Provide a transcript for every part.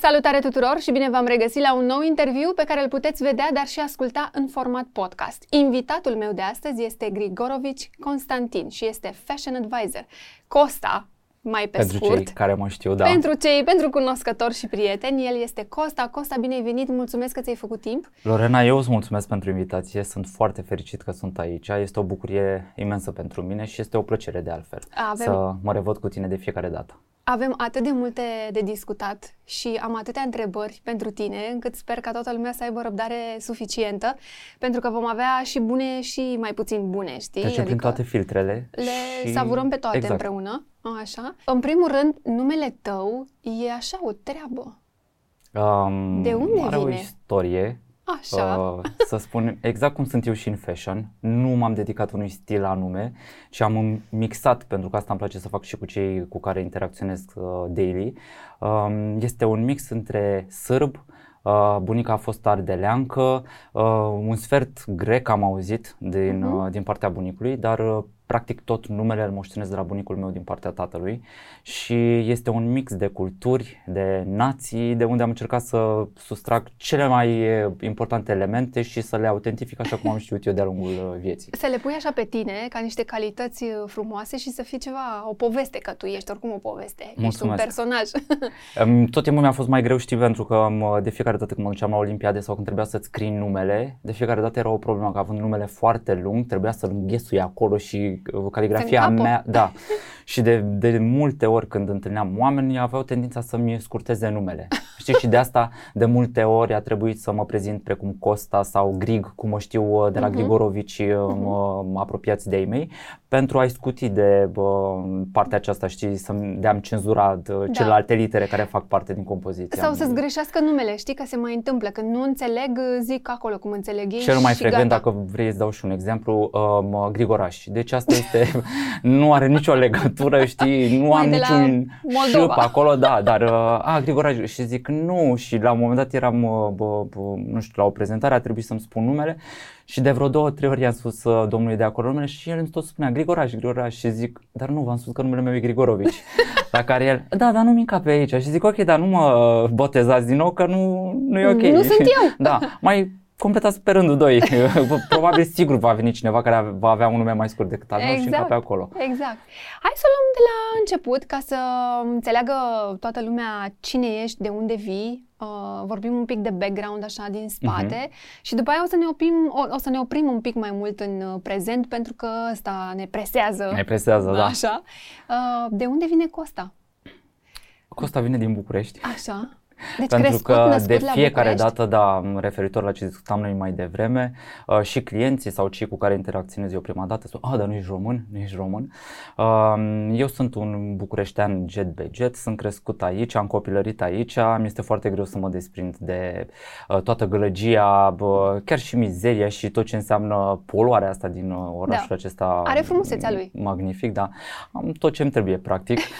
Salutare tuturor și bine v-am regăsit la un nou interviu pe care îl puteți vedea, dar și asculta în format podcast. Invitatul meu de astăzi este Grigorovici Constantin și este Fashion Advisor. Costa, mai pe pentru scurt. cei care mă știu, da. Pentru cei, pentru cunoscători și prieteni, el este Costa. Costa, bine ai venit, mulțumesc că ți-ai făcut timp. Lorena, eu îți mulțumesc pentru invitație, sunt foarte fericit că sunt aici, este o bucurie imensă pentru mine și este o plăcere de altfel Avem- să mă revăd cu tine de fiecare dată. Avem atât de multe de discutat și am atâtea întrebări pentru tine, încât sper ca toată lumea să aibă răbdare suficientă, pentru că vom avea și bune și mai puțin bune, știi? Trecem prin toate filtrele le și... savurăm pe toate exact. împreună, așa. În primul rând, numele tău e așa o treabă. Um, De unde are o vine? istorie, Așa. uh, să spun exact cum sunt eu și în fashion. Nu m-am dedicat unui stil anume, ci am mixat, pentru că asta îmi place să fac și cu cei cu care interacționez uh, daily. Um, este un mix între sârb, Uh, bunica a fost ardeleancă, uh, un sfert grec am auzit din, Mhm. uh, din partea bunicului, dar uh, practic tot numele îl moștenesc de la bunicul meu din partea tatălui și este un mix de culturi, de nații, de unde am încercat să sustrag cele mai eh, importante elemente și să le autentific așa cum am știut eu de-a lungul eh, vieții. Să le pui așa pe tine, ca niște calități uh, frumoase și să fii ceva, o poveste, că tu ești oricum o poveste. Ești un Mulțumesc. personaj. Em, Tot timpul mi-a fost mai greu, știi, pentru că m, de fiecare dată când mă duceam la Olimpiade sau când trebuia să-ți scrii numele, de fiecare dată era o problemă, că având numele foarte lung, trebuia să-l înghesui acolo și uh, caligrafia încapă. mea, da. și de, de multe ori când întâlneam oameni, aveau tendința să-mi scurteze numele. Știi, și de asta de multe ori a trebuit să mă prezint precum Costa sau Grig, cum o știu uh, de la Mhm. Grigorovici, uh, mă, mă apropiați de ei mei, pentru a-i scuti de bă, partea aceasta, știi, să-mi de-am cenzurat uh, celelalte litere care fac parte din compoziția. Sau să-ți mea. greșească numele, știi că se mai întâmplă. Când nu înțeleg, zic acolo cum înțeleg ei Cel mai și frecvent, gata. dacă vrei să dau și un exemplu, um, Grigoraș. Deci asta este, nu are nicio legătură, știi, nu Mai am de la niciun Moldova. șâp acolo, da, dar, uh, a, Grigoraș, și zic nu și la un moment dat eram, uh, bă, bă, nu știu, la o prezentare, a trebuit să-mi spun numele și de vreo două, trei ori i-am spus uh, domnului de acolo numele și el îmi tot spunea Grigoraș, Grigoraș și zic, dar nu, v-am spus că numele meu e Grigorovici. la care el, da, dar nu mi pe aici și zic, ok, dar nu mă botezați din nou că nu, nu e ok. Nu sunt eu. Da, mai completați pe rândul 2. Probabil sigur va veni cineva care va avea un nume mai scurt decât al meu și Exact. încape acolo. Exact. Hai să o luăm de la început ca să înțeleagă toată lumea cine ești, de unde vii. Uh, vorbim un pic de background așa din spate și după aia o să ne oprim, o, o să ne oprim un pic mai mult în uh, prezent pentru că ăsta ne presează. Ne presează, da. Așa. Uh, de unde vine Costa? Costa vine din București. Așa. Deci Pentru crescut, că născut de la fiecare București? dată, da, referitor la ce discutam noi mai devreme, uh, și clienții sau cei cu care interacționez eu prima dată spun, a, dar nu ești român, nu ești român. Uh, eu sunt un bucureștean jet be jet, sunt crescut aici, am copilărit aici, mi este foarte greu să mă desprind de uh, toată gălăgia, bă, chiar și mizeria și tot ce înseamnă poluarea asta din uh, orașul Da. acesta Are frumusețea lui. magnific, da. Am tot ce îmi trebuie, practic.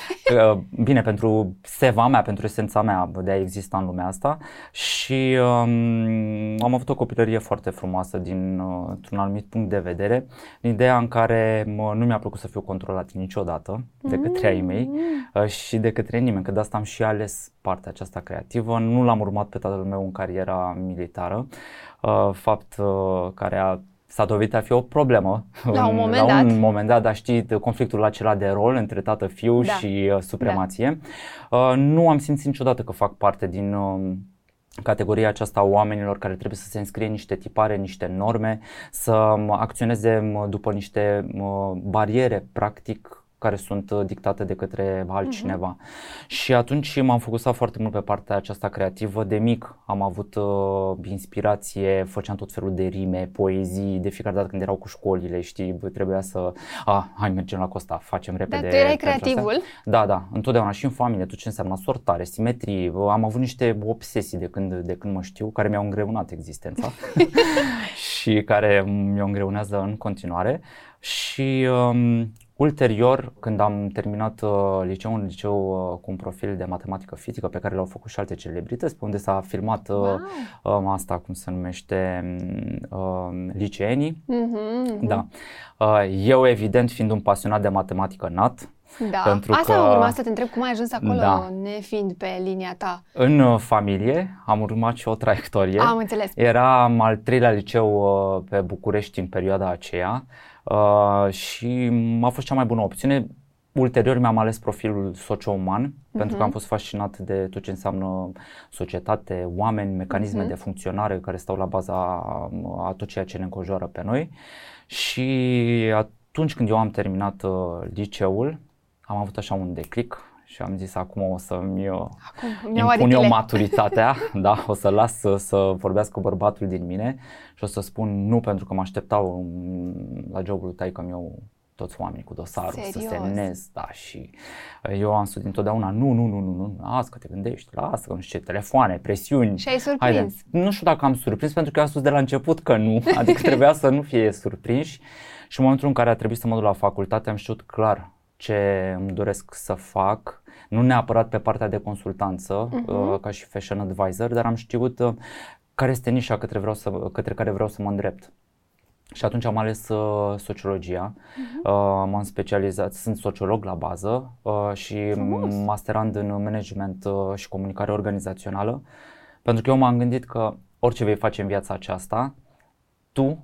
Uh, Bine, pentru seva mea, pentru esența mea de a exista în lumea asta și um, am avut o copilărie foarte frumoasă din uh, un anumit punct de vedere, în ideea în care mă, nu mi-a plăcut să fiu controlat niciodată de către ai mei uh, și de către nimeni, că de asta am și ales partea aceasta creativă. Nu l-am urmat pe tatăl meu în cariera militară, uh, fapt uh, care a s-a dovedit a fi o problemă La un în- moment la un dat. moment dat, dar știți de conflictul acela de rol între tată-fiu Da. și uh, supremație. Uh, nu am simțit niciodată că fac parte din uh, categoria aceasta a oamenilor care trebuie să se înscrie în niște tipare, niște norme, să um, acționeze um, după niște um, bariere, practic, care sunt uh, dictate de către altcineva. Și atunci m-am focusat foarte mult pe partea aceasta creativă. De mic am avut uh, inspirație, făceam tot felul de rime, poezii, de fiecare dată când erau cu școlile, știi, bă, trebuia să, a, hai mergem la Costa, facem repede. Dar tu erai pentru astea. creativul? Da, da, întotdeauna și în familie, tot ce înseamnă sortare, simetrie, bă, am avut niște obsesii de când, de când mă știu, care mi-au îngreunat existența și care mi-o îngreunează în continuare și um, ulterior, când am terminat uh, liceul, un liceu uh, cu un profil de matematică fizică pe care l-au făcut și alte celebrități, pe unde s-a filmat uh, Wow. um, asta, cum se numește, um, liceenii, Mhm, mhm. da. Uh, Eu, evident, fiind un pasionat de matematică nat, Da, Pentru asta că- urma să te întreb cum ai ajuns acolo, Da. nefiind pe linia ta. În uh, familie am urmat și o traiectorie. Am înțeles. Eram al treilea liceu uh, pe București în perioada aceea uh, și m-a fost cea mai bună opțiune. Ulterior mi-am ales profilul socio-uman pentru că am fost fascinat de tot ce înseamnă societate, oameni, mecanisme Mhm. de funcționare care stau la baza um, a tot ceea ce ne înconjoară pe noi. Și atunci când eu am terminat uh, liceul, am avut așa un declic și am zis acum o să-mi uh, Acum, mi-au impun eu adictile. maturitatea, da, o să las să, să vorbească bărbatul din mine și o să spun nu pentru că mă așteptau mm, la jobul taică meu toți oamenii cu dosarul să Serios? semnez, da, și uh, eu am spus întotdeauna nu, nu, nu, nu, nu, lasă că te gândești, lasă că nu știu ce, telefoane, presiuni. Și ai surprins. Haide. Nu știu dacă am surprins pentru că eu am spus de la început că nu, adică trebuia să nu fie surprinși și în momentul în care a trebuit să mă duc la facultate am știut clar ce îmi doresc să fac, nu neapărat pe partea de consultanță Mhm. uh, ca și fashion advisor, dar am știut uh, care este nișa către, vreau să, către care vreau să mă îndrept. Și atunci am ales uh, sociologia, Mhm. uh, m-am specializat, sunt sociolog la bază uh, și Frumos. masterand în management uh, și comunicare organizațională, pentru că eu m-am gândit că orice vei face în viața aceasta, tu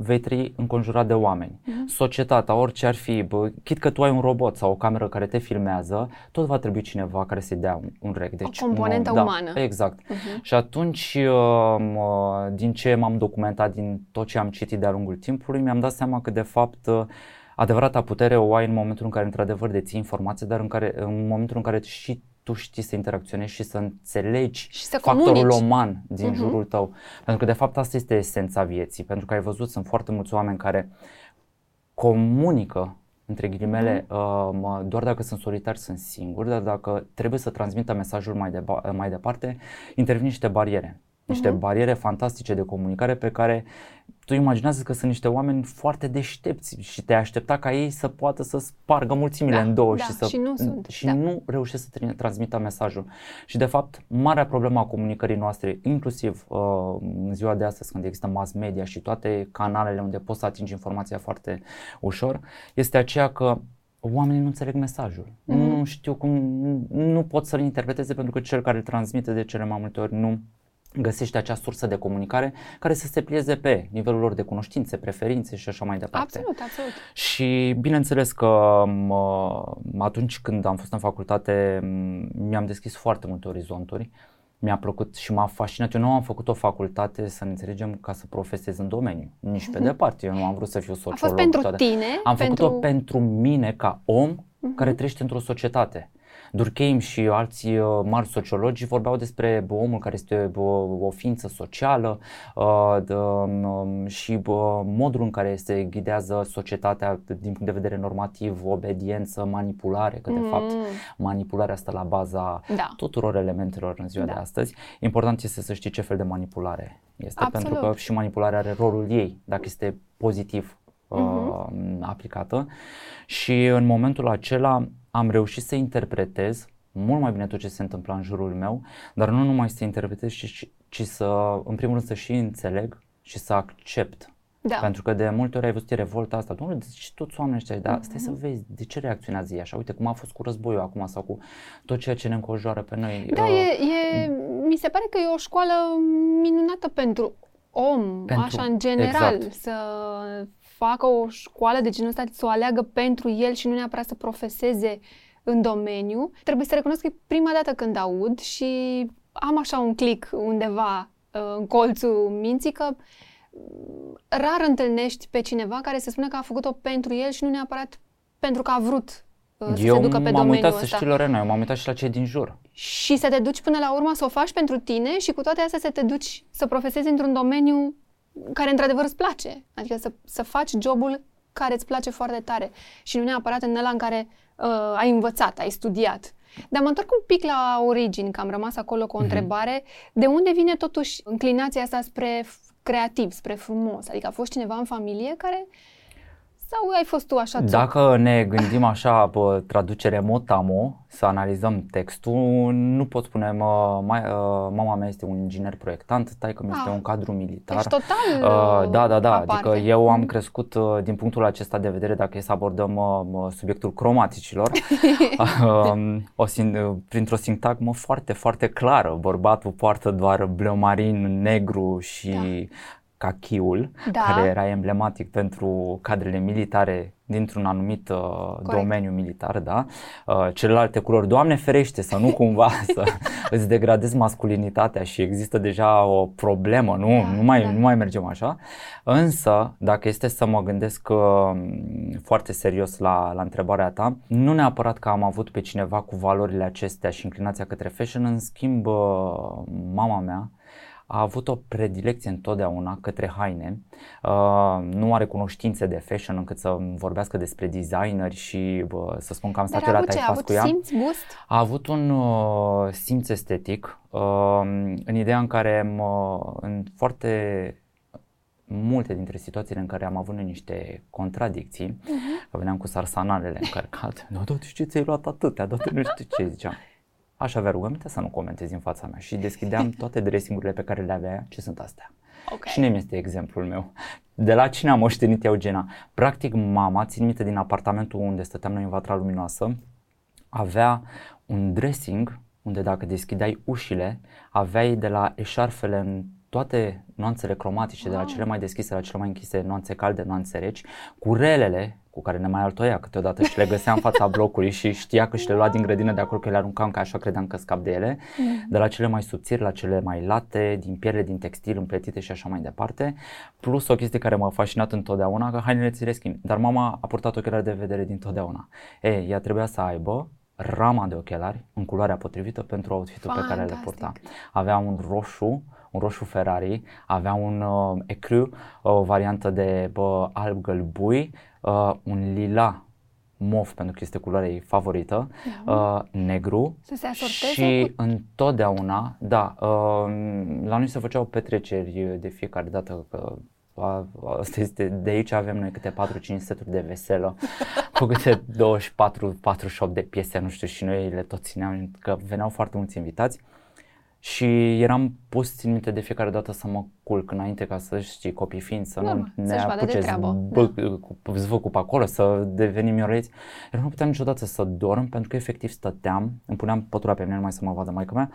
vei trăi înconjurat de oameni. Mhm. Societatea, orice ar fi, bă, chit că tu ai un robot sau o cameră care te filmează, tot va trebui cineva care să-i dea un, un rec. Deci, un componentă om, da, umană. Exact. Mhm. Și atunci, uh, mă- din ce m-am documentat, din tot ce am citit de-a lungul timpului, mi-am dat seama că, de fapt, uh, adevărata putere o ai în momentul în care, într-adevăr, deții informație, dar în, care, în momentul în care și tu știi să interacționezi și să înțelegi Și să factorul comunici. uman din Mhm. jurul tău. Pentru că, de fapt, asta este esența vieții. Pentru că ai văzut, sunt foarte mulți oameni care comunică între ghilimele, Mhm. uh, mă- doar dacă sunt solitari sunt singuri, dar dacă trebuie să transmită mesajul mai, deba- mai departe, intervin niște bariere. Niște Mhm. bariere fantastice de comunicare pe care tu imaginează că sunt niște oameni foarte deștepți și te aștepta ca ei să poată să spargă mulțimile Da, în două da, și să și nu sunt, și da. nu reușesc să trin- transmită mesajul. Și de fapt, marea problemă a comunicării noastre, inclusiv uh, în ziua de astăzi când există mass media și toate canalele unde poți să atingi informația foarte ușor, este aceea că oamenii nu înțeleg mesajul. Mhm. Nu știu cum, nu pot să-l interpreteze pentru că cel care îl transmite de cele mai multe ori nu găsește acea sursă de comunicare care să se plieze pe nivelul lor de cunoștințe, preferințe și așa mai departe. Absolut, absolut. Și bineînțeles că mă, atunci când am fost în facultate m, mi-am deschis foarte multe orizonturi. Mi-a plăcut și m-a fascinat. Eu nu am făcut o facultate, să ne înțelegem, ca să profesez în domeniu. Nici pe departe. Eu nu am vrut să fiu sociolog. Mhm. A fost pentru toate. tine, Am pentru... Mhm. făcut-o pentru mine ca om care trăiește într-o societate. Durkheim și alții uh, mari sociologi vorbeau despre bă, omul care este bă, o ființă socială uh, de, um, și bă, modul în care se ghidează societatea din punct de vedere normativ, obediență, manipulare, că de Mm. fapt manipularea stă la baza Da. tuturor elementelor în ziua Da. de astăzi. Important este să știi ce fel de manipulare este, Absolut. pentru că și manipularea are rolul ei, dacă este pozitiv uh, Mhm. aplicată. Și în momentul acela am reușit să interpretez mult mai bine tot ce se întâmpla în jurul meu, dar nu numai să interpretez, ci, ci, ci să, în primul rând, să și înțeleg și să accept. Da. Pentru că de multe ori ai văzut e revolta asta, domnule, deci toți oamenii ăștia, dar stai Mhm. să vezi de ce reacționează ei așa, uite cum a fost cu războiul acum sau cu tot ceea ce ne înconjoară pe noi. Da, Uh, e, e, mi se pare că e o școală minunată pentru om, Pentru- așa în general, exact. să facă o școală de genul ăsta, să o aleagă pentru el și nu neapărat să profeseze în domeniu. Trebuie să recunosc că e prima dată când aud și am așa un click undeva uh, în colțul minții că mm, rar întâlnești pe cineva care să spună că a făcut-o pentru el și nu neapărat pentru că a vrut uh, să eu se ducă pe m-am domeniul uitat să ăsta. știi, Lorena, eu m-am uitat și la cei din jur. Și să te duci până la urmă să o faci pentru tine și cu toate astea să te duci să profesezi într-un domeniu care într-adevăr îți place. Adică să, să faci jobul care îți place foarte tare și nu neapărat în ăla în care uh, ai învățat, ai studiat. Dar mă întorc un pic la origini, că am rămas acolo cu o întrebare. De unde vine totuși înclinația asta spre f- creativ, spre frumos? Adică a fost cineva în familie care Sau ai fost tu așa țoc? Dacă ne gândim așa, pe traducere motamo, să analizăm textul, nu pot spune, mă, mai, uh, mama mea este un inginer proiectant, taică mi este Ah. un cadru militar. Deci total Uh, da, da, da, aparte. adică eu am crescut uh, din punctul acesta de vedere, dacă e să abordăm uh, mă, subiectul cromaticilor, uh, o sin- uh, printr-o sintagmă foarte, foarte clară. Bărbatul poartă doar bleu marin, negru și cachiul, Da. care era emblematic pentru cadrele militare dintr-un anumit uh, domeniu militar, da? Uh, celelalte culori, Doamne ferește să nu cumva să îți degradezi masculinitatea și există deja o problemă, nu, Da, nu, mai, da. nu mai mergem așa. Însă, dacă este să mă gândesc uh, foarte serios la, la întrebarea ta, nu neapărat că am avut pe cineva cu valorile acestea și inclinația către fashion, în schimb, uh, mama mea a avut o predilecție întotdeauna către haine, uh, nu are cunoștințe de fashion încât să vorbească despre designeri și uh, să spun că am stat Dar eu a la avut ce? A taifas avut cu ea. simț, gust? A avut un uh, simț estetic uh, în ideea în care mă, în foarte multe dintre situațiile în care am avut noi niște contradicții, Mhm. că veneam cu sarsanalele încărcate, nu, da, de ce ți-ai luat atâtea, da, nu știu ce ziceam. Aș avea rugăminte să nu comentezi în fața mea și deschideam toate dressingurile pe care le avea ea. Ce sunt astea? Ok. Cine mi este exemplul meu? De la cine am moștenit Eugena? Practic, mama, țin minte din apartamentul unde stăteam noi în Vatra Luminoasă, avea un dressing unde dacă deschideai ușile, aveai de la eșarfele în toate nuanțele cromatice, de la Wow. cele mai deschise la cele mai închise, nuanțe calde, nuanțe reci, cu relele cu care ne mai altoia câteodată și le găsea în fața blocului și știa că și le lua din grădină de acolo că le aruncam, că așa credeam că scap de ele, de la cele mai subțiri la cele mai late, din piele, din textil, împletite și așa mai departe, plus o chestie care m-a fascinat întotdeauna, că hainele ți le schimbi, dar mama a purtat ochelari de vedere din totdeauna. E, ea trebuia să aibă rama de ochelari în culoarea potrivită pentru outfit-ul pe care le Fantastic. purta. Avea un roșu, un roșu Ferrari, avea un uh, ecru, o variantă de bă, alb gălbui, uh, un lila mov pentru că este culoarea ei favorită, uh, negru Să se asorteze și întotdeauna, da, uh, la noi se făceau petreceri de fiecare dată că a- Asta este, de aici avem noi câte 4-5 seturi de veselă cu câte 24-48 de piese, nu știu, și noi le tot țineam, că veneau foarte mulți invitați și eram pus, țin minte, de fiecare dată să mă culc înainte ca să știi, copii fiind, să Normal, nu ne să-și vadă de apuce treabă, zbă, cu zvâcul pe acolo, să devenim mioreți. Eu nu puteam niciodată să dorm pentru că efectiv stăteam, îmi puneam pătura pe mine numai să mă vadă maica mea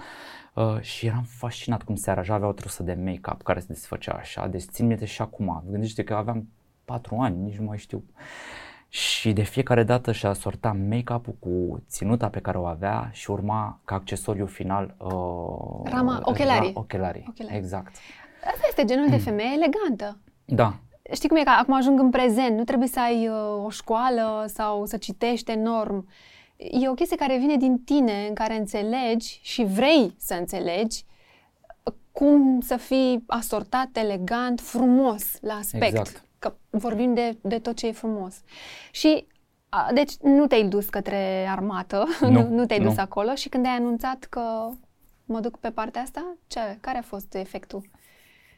uh, și eram fascinat cum seara așa avea o trusă de make-up care se desfăcea așa, deci țin minte și acum, gândește că aveam 4 ani, nici nu mai știu. Și de fiecare dată și-a sorta make-up-ul cu ținuta pe care o avea și urma ca accesoriu final uh, Rama- ochelarii. ra- ochelarii. Ochelarii. Exact. Asta este genul de femeie elegantă. Da, Știi cum e că acum ajung în prezent, nu trebuie să ai uh, o școală sau să citești enorm. E o chestie care vine din tine, în care înțelegi și vrei să înțelegi uh, cum să fii asortat, elegant, frumos la aspect. Exact. Că vorbim de, de tot ce e frumos. Și a, deci nu te-ai dus către armată, Nu, nu, nu te-ai nu. dus acolo și când ai anunțat că mă duc pe partea asta, ce, care a fost efectul?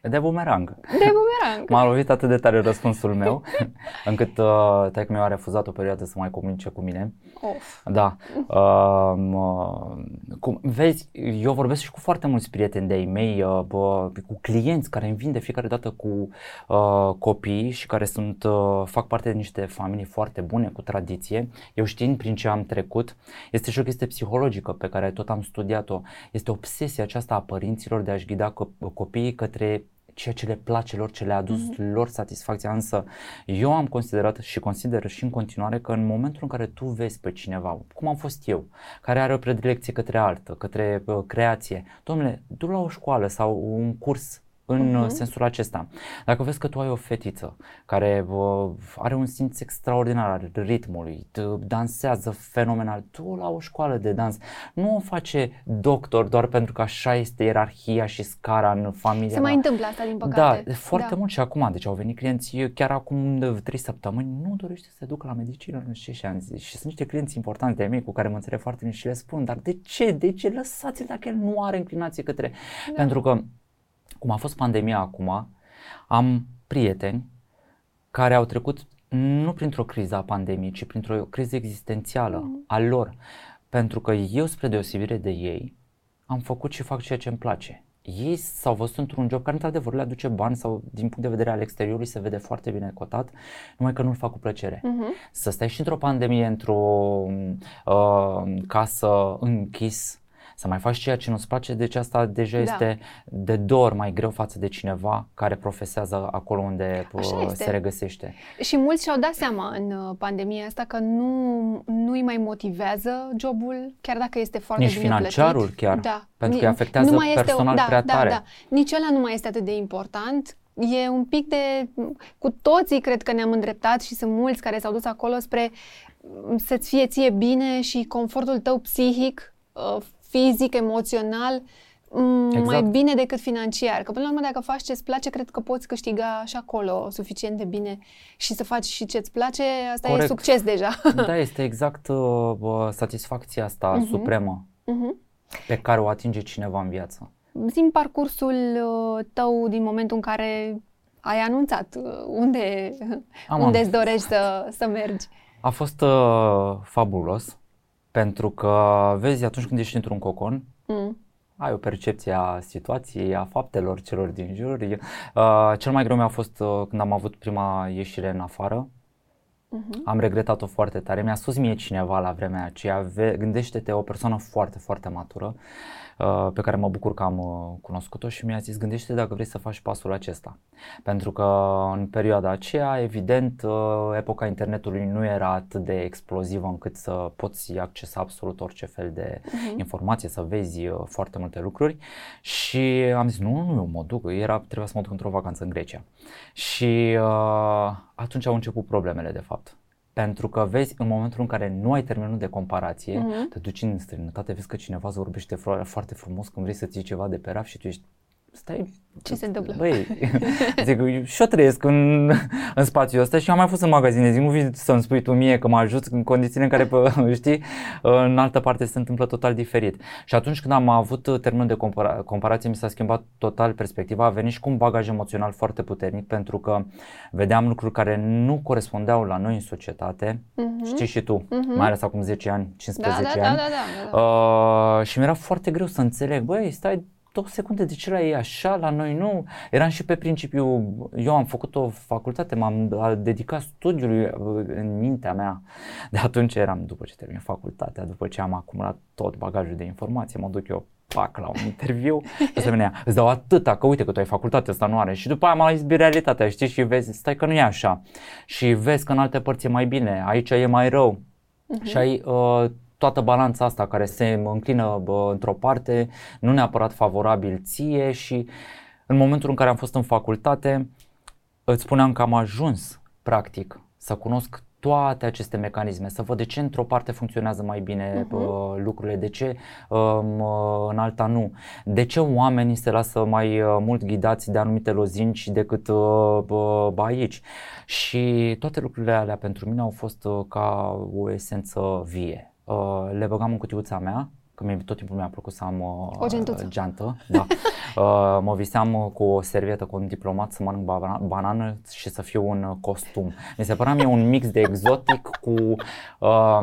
de bumerang. De bumerang. M-a lovit atât de tare răspunsul meu, încât uh, taică meu a refuzat o perioadă să mai comunice cu mine. Of. Da. Uh, uh, cum, vezi, eu vorbesc și cu foarte mulți prieteni de-ai mei, uh, bă, cu clienți care îmi vin de fiecare dată cu uh, copii și care sunt, uh, fac parte din niște familii foarte bune, cu tradiție. Eu știind prin ce am trecut, este și o chestie psihologică pe care tot am studiat-o. Este obsesia aceasta a părinților de a-și ghida co- copiii către ceea ce le place lor, ce le-a adus mm-hmm. lor satisfacția, însă eu am considerat și consider și în continuare că în momentul în care tu vezi pe cineva, cum am fost eu, care are o predilecție către altă, către uh, creație, domnule, du la o școală sau un curs în Mhm. uh, sensul acesta. Dacă vezi că tu ai o fetiță care uh, are un simț extraordinar al ritmului, t- dansează fenomenal, tu la o școală de dans nu o face doctor doar pentru că așa este ierarhia și scara în familia Se mai ta. întâmplă asta, din păcate. Da, foarte da. mult și acum, deci au venit clienți eu chiar acum de trei săptămâni, nu dorește să se ducă la medicină, nu știu ce, și am zis, și sunt niște clienți importanți de mei cu care mă înțeleg foarte bine și le spun, dar de ce, de ce lăsați-l dacă el nu are inclinație către, Da. pentru că cum a fost pandemia acum, am prieteni care au trecut nu printr-o criză a pandemiei, ci printr-o criză existențială mm. a lor. Pentru că eu, spre deosebire de ei, am făcut și fac ceea ce îmi place. Ei s-au văzut într-un job care într-adevăr le aduce bani sau din punct de vedere al exteriorului se vede foarte bine cotat, numai că nu-l fac cu plăcere. Uh-huh. Să stai și într-o pandemie, într-o uh, casă închis, să mai faci ceea ce nu-ți place, deci asta deja da. este de două ori mai greu față de cineva care profesează acolo unde uh, se regăsește. Și mulți și-au dat seama în uh, pandemia asta că nu, nu îi mai motivează jobul, chiar dacă este foarte Nici bine financiarul plătit. chiar, da. pentru că afectează nu mai este personal o, da, prea da, tare. Da, nici ăla nu mai este atât de important e un pic de... Cu toții cred că ne-am îndreptat și sunt mulți care s-au dus acolo spre să-ți fie ție bine și confortul tău psihic uh, fizic, emoțional, exact. mai bine decât financiar. Că până la urmă, dacă faci ce-ți place, cred că poți câștiga și acolo suficient de bine și să faci și ce-ți place, asta Corect. e succes deja. Da, este exact uh, satisfacția asta uh-huh. supremă uh-huh. pe care o atinge cineva în viață. Zim parcursul uh, tău din momentul în care ai anunțat uh, unde, Am unde îți dorești să, să mergi. A fost uh, fabulos pentru că, vezi, atunci când ești într-un cocon, mm. ai o percepție a situației, a faptelor celor din jur. Uh, cel mai greu mi-a fost uh, când am avut prima ieșire în afară. Uh-huh. Am regretat-o foarte tare. Mi-a spus mie cineva la vremea aceea, gândește-te o persoană foarte, foarte matură Uh, pe care mă bucur că am uh, cunoscut-o și mi-a zis gândește dacă vrei să faci pasul acesta. Pentru că în perioada aceea, evident, uh, epoca internetului nu era atât de explozivă încât să poți accesa absolut orice fel de uh-huh. informație, să vezi foarte multe lucruri și am zis nu, nu, eu mă duc, era, trebuia să mă duc într-o vacanță în Grecia. Și uh, atunci au început problemele de fapt pentru că vezi, în momentul în care nu ai termenul de comparație, uh-huh. te duci în străinătate, vezi că cineva îți vorbește foarte frumos când vrei să ții ceva de pe raf și tu ești stai... Ce se întâmplă? Băi, zic, și eu trăiesc în, în spațiul ăsta și am mai fost în magazine, zic, nu vii să-mi spui tu mie că mă ajut în condițiile în care, știi, în altă parte se întâmplă total diferit. Și atunci când am avut termenul de compara- comparație, mi s-a schimbat total perspectiva, a venit și cu un bagaj emoțional foarte puternic, pentru că vedeam lucruri care nu corespundeau la noi în societate, uh-huh. știi și tu, uh-huh. mai ales acum 10 ani, 15 da, da, ani. Da, da, da, da, da. Uh, și mi-era foarte greu să înțeleg, băi, stai două secunde, de ce la ei așa, la noi nu? Eram și pe principiu, eu am făcut o facultate, m-am dedicat studiului uh, în mintea mea. De atunci eram, după ce termin facultatea, după ce am acumulat tot bagajul de informație, mă duc eu pac la un interviu, să venea, îți dau atâta că uite că tu ai facultate, asta nu are și după aia m-a izbit realitatea, știi, și vezi, stai că nu e așa și vezi că în alte părți e mai bine, aici e mai rău uh-huh. și ai uh, toată balanța asta care se înclină bă, într-o parte, nu neapărat favorabil ție și în momentul în care am fost în facultate, îți spuneam că am ajuns, practic, să cunosc toate aceste mecanisme, să văd de ce într-o parte funcționează mai bine uh-huh. lucrurile, de ce um, uh, în alta nu, de ce oamenii se lasă mai uh, mult ghidați de anumite lozinci decât uh, uh, aici. Și toate lucrurile alea pentru mine au fost uh, ca o esență vie uh, le băgam în cutiuța mea, că mie tot timpul mi-a plăcut să am uh, o gentuță. geantă. Da. uh, mă viseam cu o servietă, cu un diplomat să mănânc banană și să fiu un costum. Mi se părea mie un mix de exotic cu... Uh,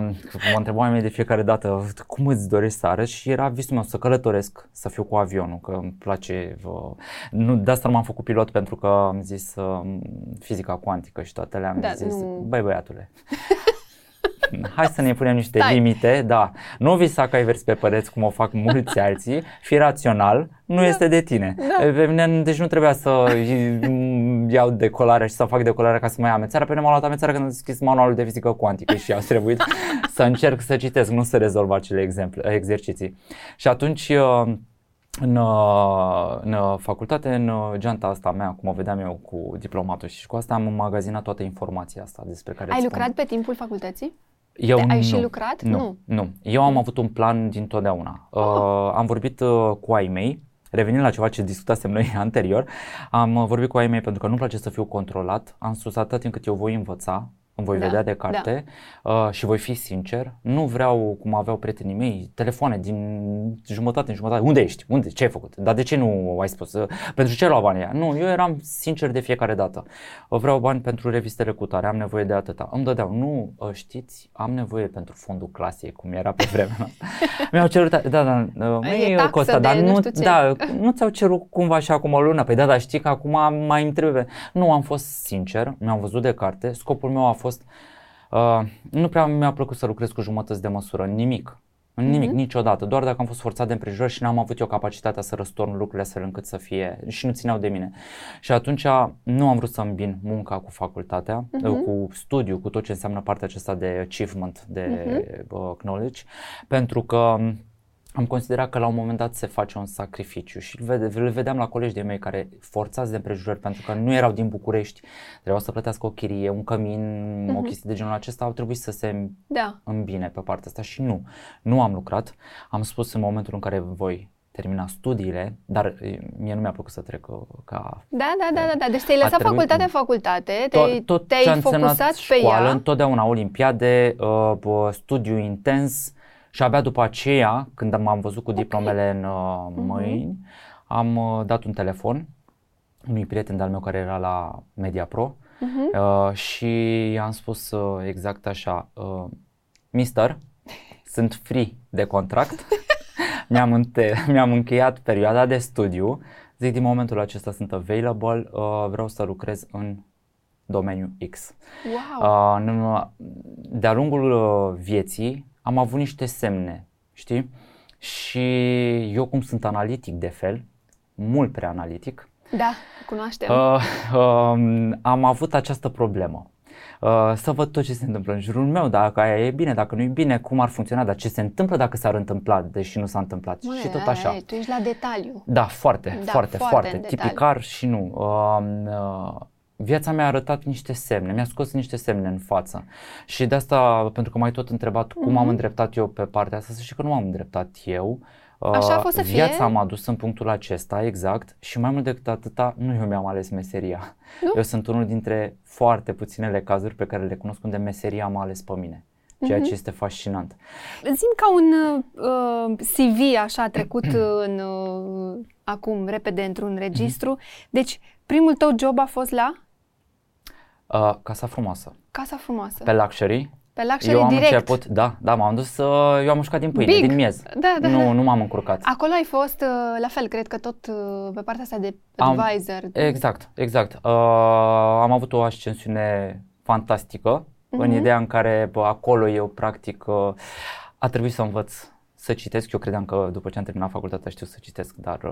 mă întrebau mie de fiecare dată cum îți dorești să arăți și era visul meu să călătoresc, să fiu cu avionul, că îmi place... Uh, nu, de asta nu m-am făcut pilot pentru că am zis uh, fizica cuantică și toate le-am da, zis, nu... băi băiatule, hai să ne punem niște Stai. limite, da. Nu visa că ai vers pe păreți cum o fac mulți alții, fi rațional, nu da. este de tine. Da. Pe mine, deci nu trebuia să iau decolarea și să fac decolarea ca să mai am amețeara. Pe mine m-a luat amețeara când am deschis manualul de fizică cuantică și a trebuit să încerc să citesc, nu să rezolv acele exemple, exerciții. Și atunci uh, în, uh, în facultate, în uh, geanta asta mea, cum o vedeam eu cu diplomatul și cu asta am magazinat toată informația asta despre care Ai lucrat pe timpul facultății? Eu Ai nu, și lucrat? Nu, nu. nu. Eu am avut un plan din totdeauna. Oh. Uh, am vorbit uh, cu ai mei, revenind la ceva ce discutasem noi anterior, am uh, vorbit cu ai mei pentru că nu-mi place să fiu controlat, am spus atât timp cât eu voi învăța, îmi voi Da, vedea de carte uh, și voi fi sincer. Nu vreau, cum aveau prietenii mei, telefoane din jumătate în jumătate. Unde ești? Unde? Ce ai făcut? Dar de ce nu ai spus? Uh, Pentru ce ai luat banii aia? Nu, eu eram sincer de fiecare dată. Uh, Vreau bani pentru revistele cu tare, am nevoie de atâta. Îmi dădeau. Nu, uh, știți, am nevoie pentru fondul clasei, cum era pe vremea asta. Mi-au cerut, da, da, uh, măi, taxă Costa, de dar nu nu, știu ce. da, nu ți-au cerut cumva și acum o lună? Păi da, dar știi că acum mai îmi trebuie. Nu, am fost sincer, mi-am văzut de carte, scopul meu a fost, uh, nu prea mi-a plăcut să lucrez cu jumătăți de măsură, nimic. În nimic, Mhm. niciodată, doar dacă am fost forțat de împrejurări și n-am avut eu capacitatea să răstorn lucrurile astfel încât să fie și nu țineau de mine. Și atunci nu am vrut să îmbin munca cu facultatea, Mhm. cu studiu, cu tot ce înseamnă partea aceasta de achievement, de Mhm. uh, knowledge, pentru că am considerat că la un moment dat se face un sacrificiu și îl, vede, îl vedeam la colegi de mei care forțați de împrejurări pentru că nu erau din București, trebuiau să plătească o chirie, un cămin, o Mhm. chestie de genul acesta, au trebuit să se Da. îmbine pe partea asta și nu, nu am lucrat. Am spus în momentul în care voi termina studiile, dar e, mie nu mi-a plăcut să trec uh, ca Da, da, da, da, da. Deci te-ai A lăsat trebuit- facultate, facultate, tot, te-ai, tot te-ai ce a însemnat focusat pe școală, ea. întotdeauna olimpiade, uh, bă, studiu intens și abia după aceea, când m-am văzut cu diplomele în uh, Mhm. mâini, am uh, dat un telefon unui prieten de-al meu care era la MediaPro Mhm. uh, și i-am spus uh, exact așa, uh, Mister, sunt free de contract, mi-am, înte- mi-am încheiat perioada de studiu, zic din momentul acesta sunt available, uh, vreau să lucrez în domeniul X. Wow. Uh, în- de-a lungul uh, vieții am avut niște semne, știi? Și eu cum sunt analitic de fel, mult prea analitic, Da, cunoaștem. uh, um, am avut această problemă. Uh, să văd tot ce se întâmplă în jurul meu, dacă aia e bine, dacă nu e bine, cum ar funcționa, dar ce se întâmplă dacă s-ar întâmpla, deși nu s-a întâmplat Măi, și tot aia așa. e, tu ești la detaliu. Da, foarte, Da, foarte, foarte foarte, în detaliu. tipicar și nu. Uh, uh, viața mi-a arătat niște semne, mi-a scos niște semne în față. Și de asta, pentru că m-ai tot întrebat cum am Mhm. îndreptat eu pe partea asta, să știi că nu am îndreptat eu. Uh, Așa a fost să fie? Viața m-a dus în punctul acesta, exact, și mai mult decât atâta, nu eu mi-am ales meseria. Nu? Eu sunt unul dintre foarte puținele cazuri pe care le cunosc unde meseria m-a ales pe mine. Ceea Mhm. ce este fascinant. Zim ca un uh, CV așa trecut în, uh, acum repede într-un registru. Deci, primul tău job a fost la Uh, casa frumoasă. Casa Frumoasă. Pe Luxury, Pe Luxury eu am direct. început, da, da, m-am dus, uh, eu am mușcat din pâine, Big. din miez. Da, da, nu, da. nu m-am încurcat. Acolo ai fost, uh, la fel, cred că tot uh, pe partea asta de Am- advisor. Exact, exact. Uh, am avut o ascensiune fantastică în Mhm. ideea în care bă, acolo eu practic uh, a trebuit să învăț să citesc. Eu credeam că după ce am terminat facultatea știu să citesc, dar uh,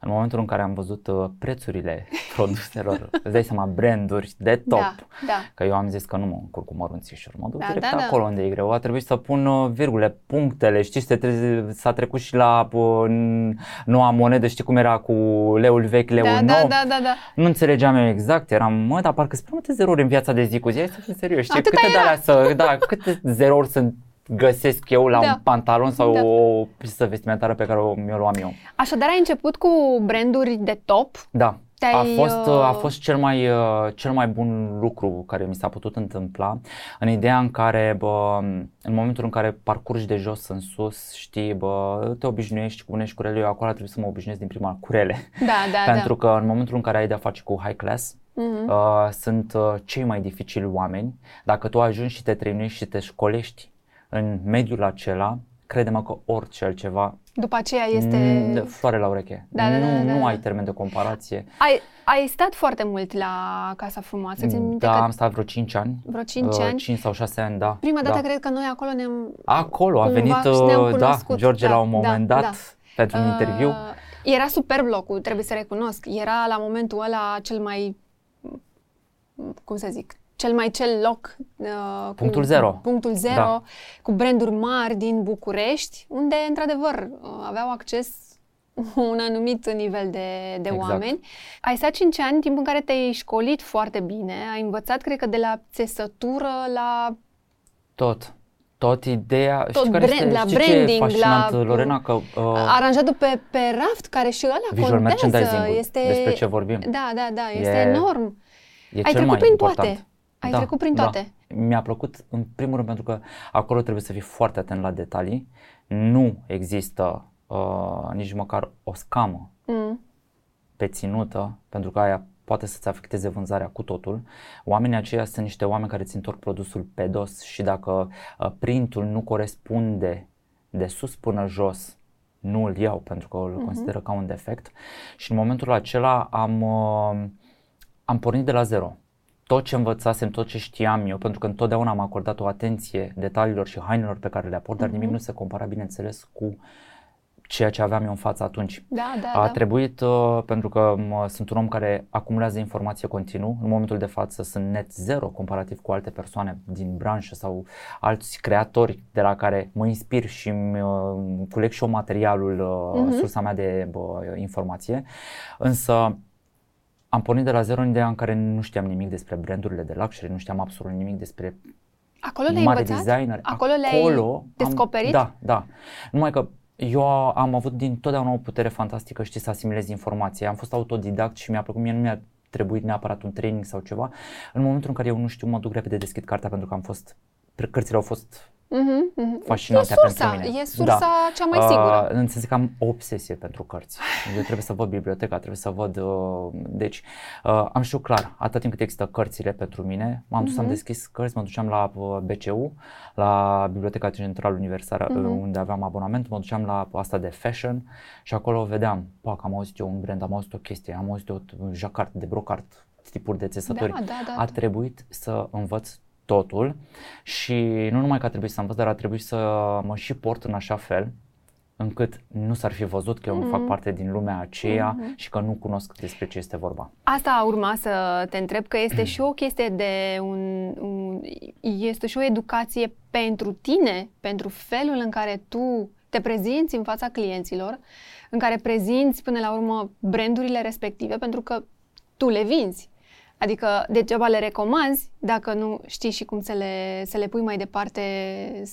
în momentul în care am văzut uh, prețurile produselor, îți dai seama, branduri de top, Da, da. Că eu am zis că nu mă încurc cu mărunțișuri, mă duc Da, direct da, da. acolo unde e greu. A trebuit să pun uh, virgule, punctele, știi, se treze, s-a trecut și la uh, n- noua monedă, știi cum era cu leul vechi, leul Da, nou. da, da, da, da. Nu înțelegeam eu exact, eram, mă, dar parcă sunt prea multe zerouri în viața de zi cu zi, hai să fim serios, știi, Atâta câte de era. alea să, da, câte zerouri să găsesc eu la Da. un pantalon sau Da. o piesă vestimentară pe care o, mi-o luam eu. Așadar, ai început cu branduri de top. Da, a Te-ai, fost, uh, a fost cel, mai, uh, cel mai bun lucru care mi s-a putut întâmpla în ideea în care, bă, în momentul în care parcurgi de jos în sus, știi, bă, te obișnuiești cu unești curele, eu acolo trebuie să mă obișnuiesc din prima curele. Da, da, Pentru că în momentul în care ai de-a face cu high class, da. Mhm. uh, sunt uh, cei mai dificili oameni. Dacă tu ajungi și te trăinuiești și te școlești în mediul acela, crede-mă că orice altceva După aceea este... mm, de floare la ureche. Da, da, nu, da, da, nu da. ai termen de comparație. Ai, ai stat foarte mult la Casa Frumoasă. Țin minte Da, că am stat vreo 5 ani. vreo 5 uh, ani. 5 sau 6 ani, da. Prima dată da. cred că noi acolo ne-am... Acolo a cumva venit, și ne-am uh, da, cunoscut, George da, la un da, moment dat da. pentru un interviu. Uh, Era superb locul, trebuie să recunosc. Era la momentul ăla cel mai, cum să zic, cel mai cel loc. Uh, Punctul cu, zero. Punctul zero, Da. cu branduri mari din București, unde, într-adevăr, uh, aveau acces un anumit nivel de, de Exact. oameni. Ai stat 5 ani, timp în care te-ai școlit foarte bine, ai învățat, cred că, de la țesătură la Tot. Tot ideea, Tot știi care brand- este, la știi ce e branding, fascinant, la- Lorena, că uh, aranjatul pe, pe raft, care și ăla visual contează. merchandising este... despre ce vorbim. Da, da, da, este E- enorm. E Ai cel trecut mai prin important. toate. Ai da, trecut prin toate. Da. Mi-a plăcut, în primul rând, pentru că acolo trebuie să fii foarte atent la detalii. Nu există uh, nici măcar o scamă mm. pe ținută, pentru că aia poate să-ți afecteze vânzarea cu totul. Oamenii aceia sunt niște oameni care ți întorc produsul pe dos și dacă uh, printul nu corespunde de sus până jos, nu îl iau pentru că îl uh-huh. consideră ca un defect și în momentul acela am, uh, am pornit de la zero. Tot ce învățasem, tot ce știam eu, pentru că întotdeauna am acordat o atenție detaliilor și hainelor pe care le aport, uh-huh. dar nimic mhm. nu se compara, bineînțeles, cu uh, ceea ce aveam eu în față atunci. Da, da, a da. trebuit, uh, pentru că mă, sunt un om care acumulează informație continuu, în momentul de față sunt net zero comparativ cu alte persoane din branșă sau alți creatori de la care mă inspir și îmi uh, culeg și eu materialul, uh, uh-huh. sursa mea de uh, informație, însă am pornit de la zero în ideea în care nu știam nimic despre brandurile de luxury, nu știam absolut nimic despre Acolo le-ai mare învățat? designer. Acolo le-ai Acolo descoperit? Am, da, da. Numai că eu am avut din totdeauna o putere fantastică, știi, să asimilez informația. Am fost autodidact și mi-a plăcut, mie nu mi-a trebuit neapărat un training sau ceva. În momentul în care eu nu știu, mă duc repede, deschid cartea pentru că am fost, cărțile au fost Mm-hmm, mm-hmm. fascinante e sursa, pentru mine. E sursa da. cea mai sigură. Uh, în sens că am o obsesie pentru cărți. Eu trebuie să văd biblioteca, trebuie să văd... Uh, deci, uh, am știut clar, atât timp cât există cărțile pentru mine, m-am dus, mm-hmm. am deschis cărți, mă duceam la uh, BCU, la Biblioteca Centrală Universală, mm-hmm. unde aveam abonament, mă duceam la asta de fashion și acolo vedeam, pac, am auzit eu un brand, am auzit o chestie, am auzit o jacart de brocart, tipuri de țesători. Da, da, da, a da. trebuit să învăț totul și nu numai că a trebuit să învăț, dar a trebuit să mă și port în așa fel încât nu s-ar fi văzut că eu mm-hmm. fac parte din lumea aceea mm-hmm. și că nu cunosc despre ce este vorba. Asta urma să te întreb că este și o chestie de un, un este și o educație pentru tine, pentru felul în care tu te prezinți în fața clienților, în care prezinți până la urmă brandurile respective, pentru că tu le vinzi. Adică degeaba le recomanzi dacă nu știi și cum să le, să le pui mai departe,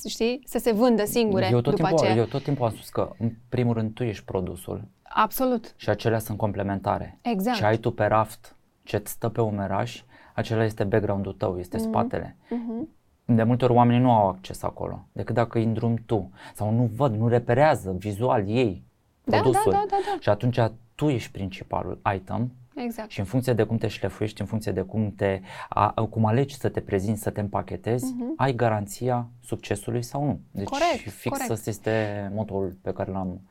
știi, să se vândă singure eu tot după timpul, aceea. Eu tot timpul am spus că, în primul rând, tu ești produsul. Absolut. Și acelea sunt complementare. Exact. Ce ai tu pe raft, ce stă pe umeraș, acela este background-ul tău, este mm-hmm. spatele. Mm-hmm. De multe ori oamenii nu au acces acolo, decât dacă îi îndrumi tu. Sau nu văd, nu reperează vizual ei da, produsul. Da, da, da, da. Și atunci tu ești principalul item Exact. Și în funcție de cum te șlefuiești, în funcție de cum, te, a, cum alegi să te prezinți, să te împachetezi, uh-huh. ai garanția succesului sau nu. Deci corect, fix corect. ăsta este motul pe care l-am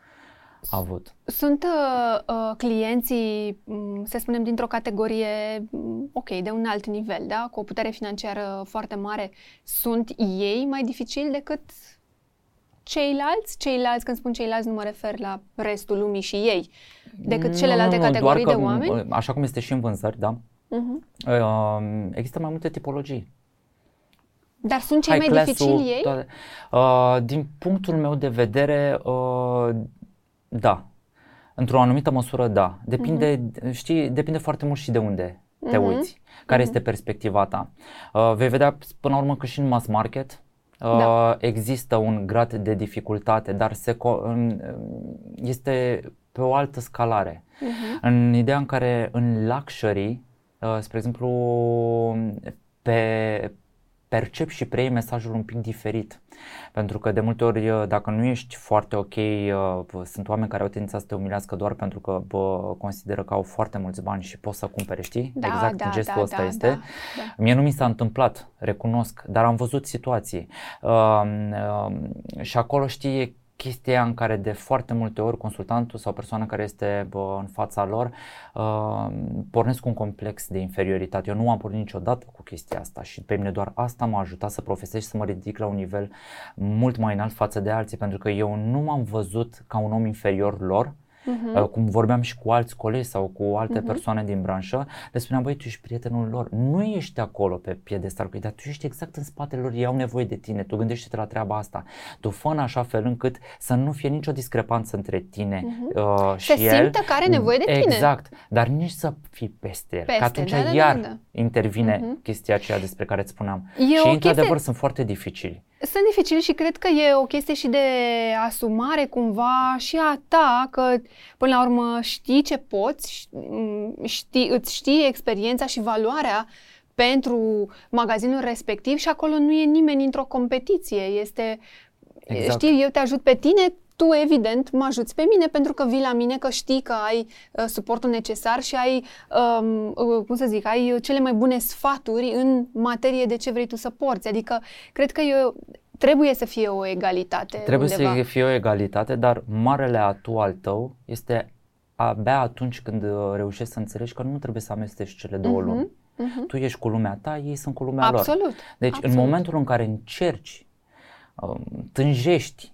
avut. Sunt uh, uh, clienții, um, să spunem, dintr-o categorie, um, ok, de un alt nivel, da? cu o putere financiară foarte mare. Sunt ei mai dificili decât ceilalți? Ceilalți, când spun ceilalți, nu mă refer la restul lumii și ei, decât celelalte nu, nu, categorii doar de că, oameni? Așa cum este și în vânzări, da? Uh-huh. Uh, există mai multe tipologii. Dar sunt cei mai dificili ei? Toate. Uh, din punctul meu de vedere, uh, da. Într-o anumită măsură, da. Depinde, uh-huh. știi, depinde foarte mult și de unde uh-huh. te uiți. Care uh-huh. este perspectiva ta. Uh, vei vedea până la urmă că și în mass market da. Uh, există un grad de dificultate, dar se co- este pe o altă scalare. Uh-huh. În ideea în care în luxury, uh, spre exemplu, pe percep și preiei mesajul un pic diferit. Pentru că de multe ori, uh, dacă nu ești foarte ok, uh, sunt oameni care au tendința să te umilească doar pentru că bă, consideră că au foarte mulți bani și pot să cumpere, știi? Da, exact da, gestul da, ăsta da, este. Da, da. Mie nu mi s-a întâmplat, recunosc, dar am văzut situații. Uh, uh, și acolo știi chestia în care de foarte multe ori consultantul sau persoana care este bă, în fața lor uh, pornesc cu un complex de inferioritate. Eu nu am pornit niciodată cu chestia asta și pe mine doar asta m-a ajutat să profesez și să mă ridic la un nivel mult mai înalt față de alții pentru că eu nu m-am văzut ca un om inferior lor, uh-huh. cum vorbeam și cu alți colegi sau cu alte uh-huh. persoane din branșă, le spuneam, băi, tu ești prietenul lor, nu ești acolo pe piedestal, dar tu ești exact în spatele lor, ei au nevoie de tine, tu gândește-te la treaba asta, tu fă în așa fel încât să nu fie nicio discrepanță între tine uh-huh. uh, și Se el. simtă că are nevoie de tine. Exact, dar nici să fii peste el, Peste, că atunci da, da, iar da, da. intervine uh-huh. chestia aceea despre care îți spuneam. E și o într-adevăr chestie... sunt foarte dificili. Sunt dificili și cred că e o chestie și de asumare cumva și a ta, că până la urmă știi ce poți, știi, îți știi experiența și valoarea pentru magazinul respectiv și acolo nu e nimeni într-o competiție. Este, Exact. știi, eu te ajut pe tine, tu evident mă ajuți pe mine pentru că vii la mine că știi că ai uh, suportul necesar și ai, um, uh, cum să zic, ai uh, cele mai bune sfaturi în materie de ce vrei tu să porți. Adică cred că eu, trebuie să fie o egalitate Trebuie undeva. să fie o egalitate, dar marele atu al tău este abia atunci când uh, reușești să înțelegi că nu trebuie să amesteci cele două Mhm, lumi. mhm. Tu ești cu lumea ta, ei sunt cu lumea lor. Absolut. Deci absolut. în momentul în care încerci, um, tânjești,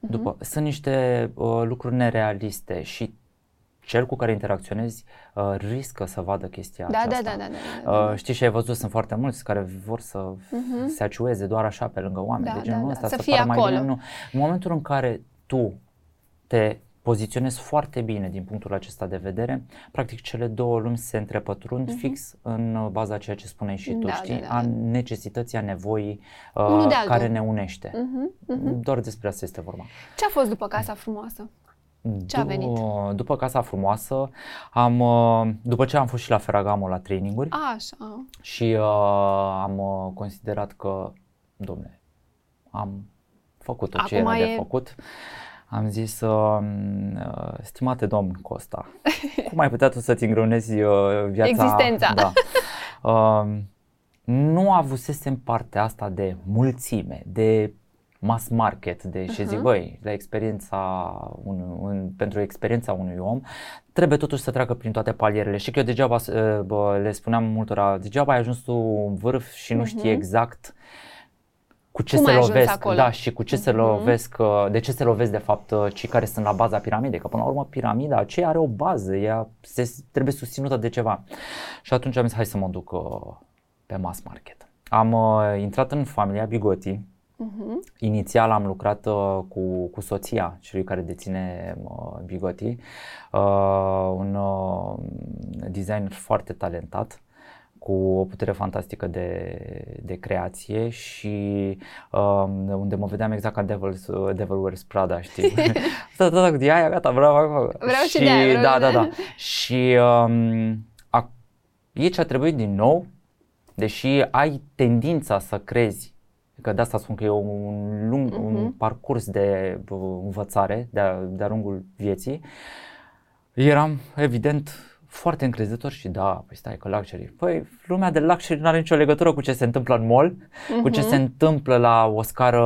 Mhm. după, sunt niște uh, lucruri nerealiste și cel cu care interacționezi uh, riscă să vadă chestia Da, da, aceasta. da, da, da, da, da. Uh, știi și ai văzut, sunt foarte mulți care vor să Mhm. se aciueze doar așa pe lângă oameni, Da, de da, genul da, ăsta, să să fie pară mai acolo. bine. Nu. În momentul în care tu te poziționezi foarte bine din punctul acesta de vedere, practic cele două lumi se întrepătrund fix în uh, baza ceea ce spuneai și tu, Mhm. Da, știi, da, da, a da. necesității, a nevoii Unul uh, de altul. care ne unește. Mhm, mhm. Doar despre asta este vorba. Ce a fost după Casa Frumoasă? Ce a venit? Du- După Casa Frumoasă, am, uh, după ce am fost și la Ferragamo la traininguri Așa. și uh, am uh, considerat că, domne, am făcut tot ce Acum era de e- făcut. Am zis, uh, uh, stimate domn Costa, cum ai putea tu să-ți îngreunezi uh, viața? Existența. Da. Uh, nu avusesem partea asta de mulțime, de mass market, de și zic, Mhm. băi, la experiența un, un, pentru experiența unui om, trebuie totuși să treacă prin toate palierele. Și că eu degeaba uh, bă, le spuneam multora, degeaba ai ajuns tu în vârf și nu știi Mhm. exact cu ce Cum se ai ajuns lovesc, acolo? da, și cu ce se Mhm. lovesc, uh, de ce se lovesc de fapt uh, cei care sunt la baza piramidei, că până la urmă piramida aceea are o bază, ea se, trebuie susținută de ceva. Și atunci am zis, hai să mă duc uh, pe mass market. Am uh, intrat în familia Bigoti, Mhm. Inițial am lucrat uh, cu, cu soția celui care deține uh, Bigoti, uh, un uh, designer foarte talentat, cu o putere fantastică de, de creație și um, unde mă vedeam exact ca Devil's, uh, Devil Wears Prada, știi? da, da, da, e aia, gata, vreau acolo. Vreau și de aia, vreau da, și da, de da. aia. Și um, a, aici a trebuit din nou, deși ai tendința să crezi Că de asta spun că e un lung uh-huh. un Mhm. parcurs de uh, învățare de-a, de-a lungul vieții. Eram, evident, foarte încrezător și da, păi stai că luxury. Păi lumea de luxury nu are nicio legătură cu ce se întâmplă în mall, uh-huh. cu ce Mhm. se întâmplă la o scară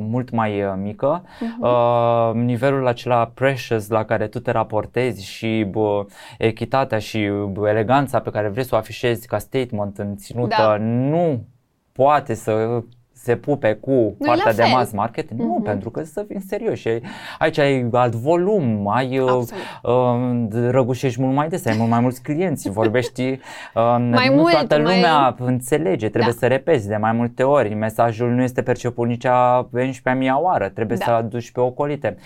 mult mai uh, mică. Mhm. Uh, nivelul acela precious la care tu te raportezi și bă, echitatea și bă, eleganța pe care vrei să o afișezi ca statement în ținută Da. nu poate să se pupe cu la partea de fel. mass market? Nu, Mhm. pentru că să fim serioși. ai- Aici ai alt volum, ai uh, Absolut. uh, răgușești mult mai des, ai mult mai mulți clienți, vorbești, uh, Mai nu mult, toată mai- lumea înțelege, trebuie Da. să repeți de mai multe ori, mesajul nu este perceput nici a 11.000 oară, trebuie Da. să aduci pe ocolite.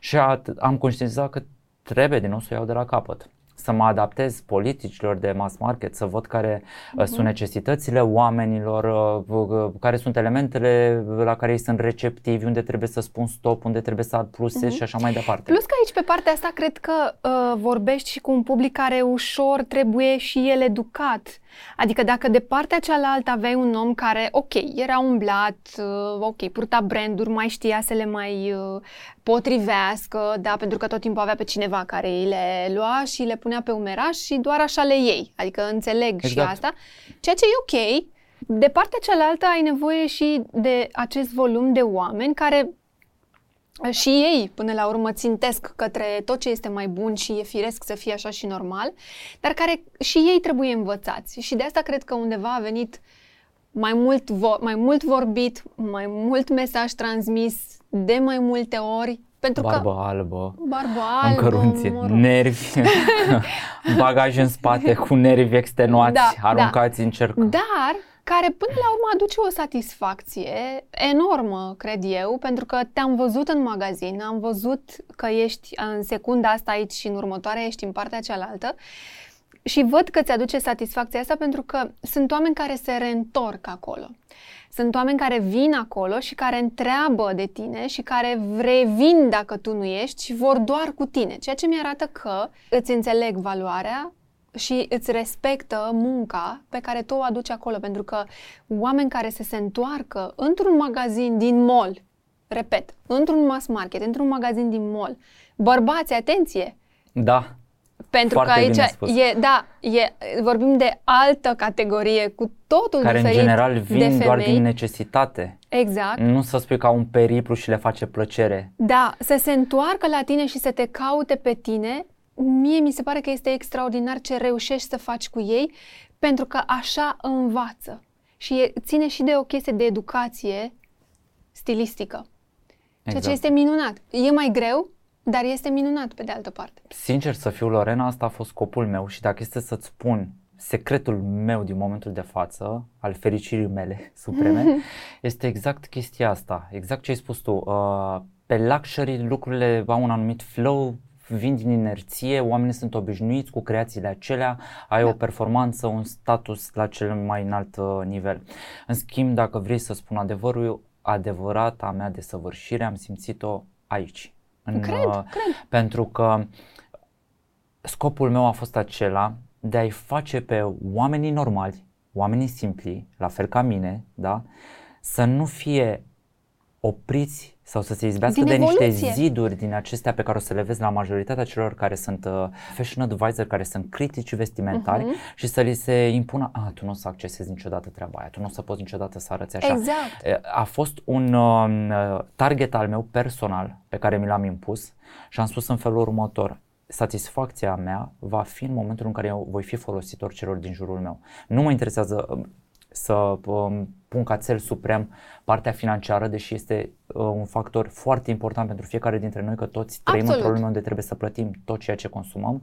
Și at- am conștientizat că trebuie din nou să o iau de la capăt să mă adaptez politicilor de mass market, să văd care uh, sunt necesitățile oamenilor, uh, uh, care sunt elementele la care ei sunt receptivi, unde trebuie să spun stop, unde trebuie să plus și așa mai departe. Plus că aici, pe partea asta, cred că uh, vorbești și cu un public care ușor trebuie și el educat. Adică dacă de partea cealaltă aveai un om care, ok, era umblat, uh, ok, purta branduri, mai știa să le mai uh, potrivească, da, pentru că tot timpul avea pe cineva care îi le lua și le punea pe umeraș și doar așa le iei. Adică înțeleg și Exact. asta. Ceea ce e ok. De partea cealaltă ai nevoie și de acest volum de oameni care și ei, până la urmă, țintesc către tot ce este mai bun și e firesc să fie așa și normal, dar care și ei trebuie învățați. Și de asta cred că undeva a venit mai mult, vo- mai mult vorbit, mai mult mesaj transmis de mai multe ori, pentru Barbă că albă, barbă albă, încărunție, mă rog. nervi, bagaj în spate cu nervi extenuați, Da, da. aruncați în cerc. Dar care până la urmă aduce o satisfacție enormă, cred eu, pentru că te-am văzut în magazin, am văzut că ești în secunda asta aici și în următoarea ești în partea cealaltă și văd că ți-aduce satisfacția asta pentru că sunt oameni care se reîntorc acolo. Sunt oameni care vin acolo și care întreabă de tine și care revin dacă tu nu ești și vor doar cu tine, ceea ce mi arată că îți înțeleg valoarea și îți respectă munca pe care tu o aduci acolo, pentru că oameni care se se întoarcă într-un magazin din mall, repet, într-un mass market, într-un magazin din mall, bărbați, atenție! Da. Pentru Foarte că aici bine spus. e, da, e, vorbim de altă categorie cu totul Care în diferit general de vin femei. doar din necesitate. Exact. Nu să spui ca un periplu și le face plăcere. Da, să se întoarcă la tine și să te caute pe tine, mie mi se pare că este extraordinar ce reușești să faci cu ei, pentru că așa învață. Și e, ține și de o chestie de educație stilistică. Ceea Exact. ce este minunat. E mai greu, dar este minunat pe de altă parte. Sincer să fiu, Lorena, asta a fost scopul meu și dacă este să-ți spun secretul meu din momentul de față, al fericirii mele supreme, este exact chestia asta, exact ce ai spus tu. Uh, pe luxury lucrurile au un anumit flow, vin din inerție, oamenii sunt obișnuiți cu creațiile acelea, ai Da. o performanță, un status la cel mai înalt uh, nivel. În schimb, dacă vrei să spun adevărul, adevărata mea desăvârșire am simțit-o aici. În, Cred, uh, cred. pentru că scopul meu a fost acela de a-i face pe oamenii normali, oamenii simpli, la fel ca mine, da, să nu fie opriți sau să se izbească Din de niște evoluție. ziduri din acestea pe care o să le vezi la majoritatea celor care sunt uh, fashion advisor, care sunt critici vestimentari Mhm. și să li se impună, a, tu nu o să accesezi niciodată treaba aia, tu nu o să poți niciodată să arăți așa. Exact. E, A fost un uh, target al meu personal pe care mi l-am impus și am spus în felul următor. Satisfacția mea va fi în momentul în care eu voi fi folositor celor din jurul meu. Nu mă interesează um, să um, pun ca cel suprem partea financiară, deși este uh, un factor foarte important pentru fiecare dintre noi, că toți trăim Absolut. într-o lume unde trebuie să plătim tot ceea ce consumăm.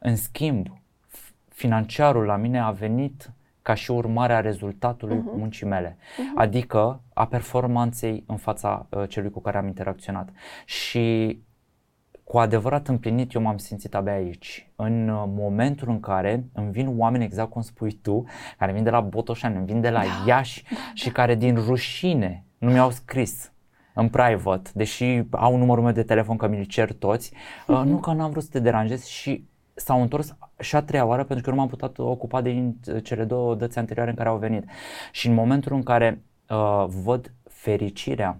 În schimb, f- financiarul la mine a venit ca și urmare a rezultatului Mhm. muncii mele, adică a performanței în fața uh, celui cu care am interacționat. Și cu adevărat împlinit eu m-am simțit abia aici, în uh, momentul în care îmi vin oameni, exact cum spui tu, care vin de la Botoșani, îmi vin de la Da, Iași și care din rușine nu mi-au scris în private, deși au numărul meu de telefon că mi-l cer toți, uh, nu că n-am vrut să te deranjez și s-au întors și a treia oară pentru că eu nu m-am putut ocupa de in- cele două dăți anterioare în care au venit. Și în momentul în care uh, văd fericirea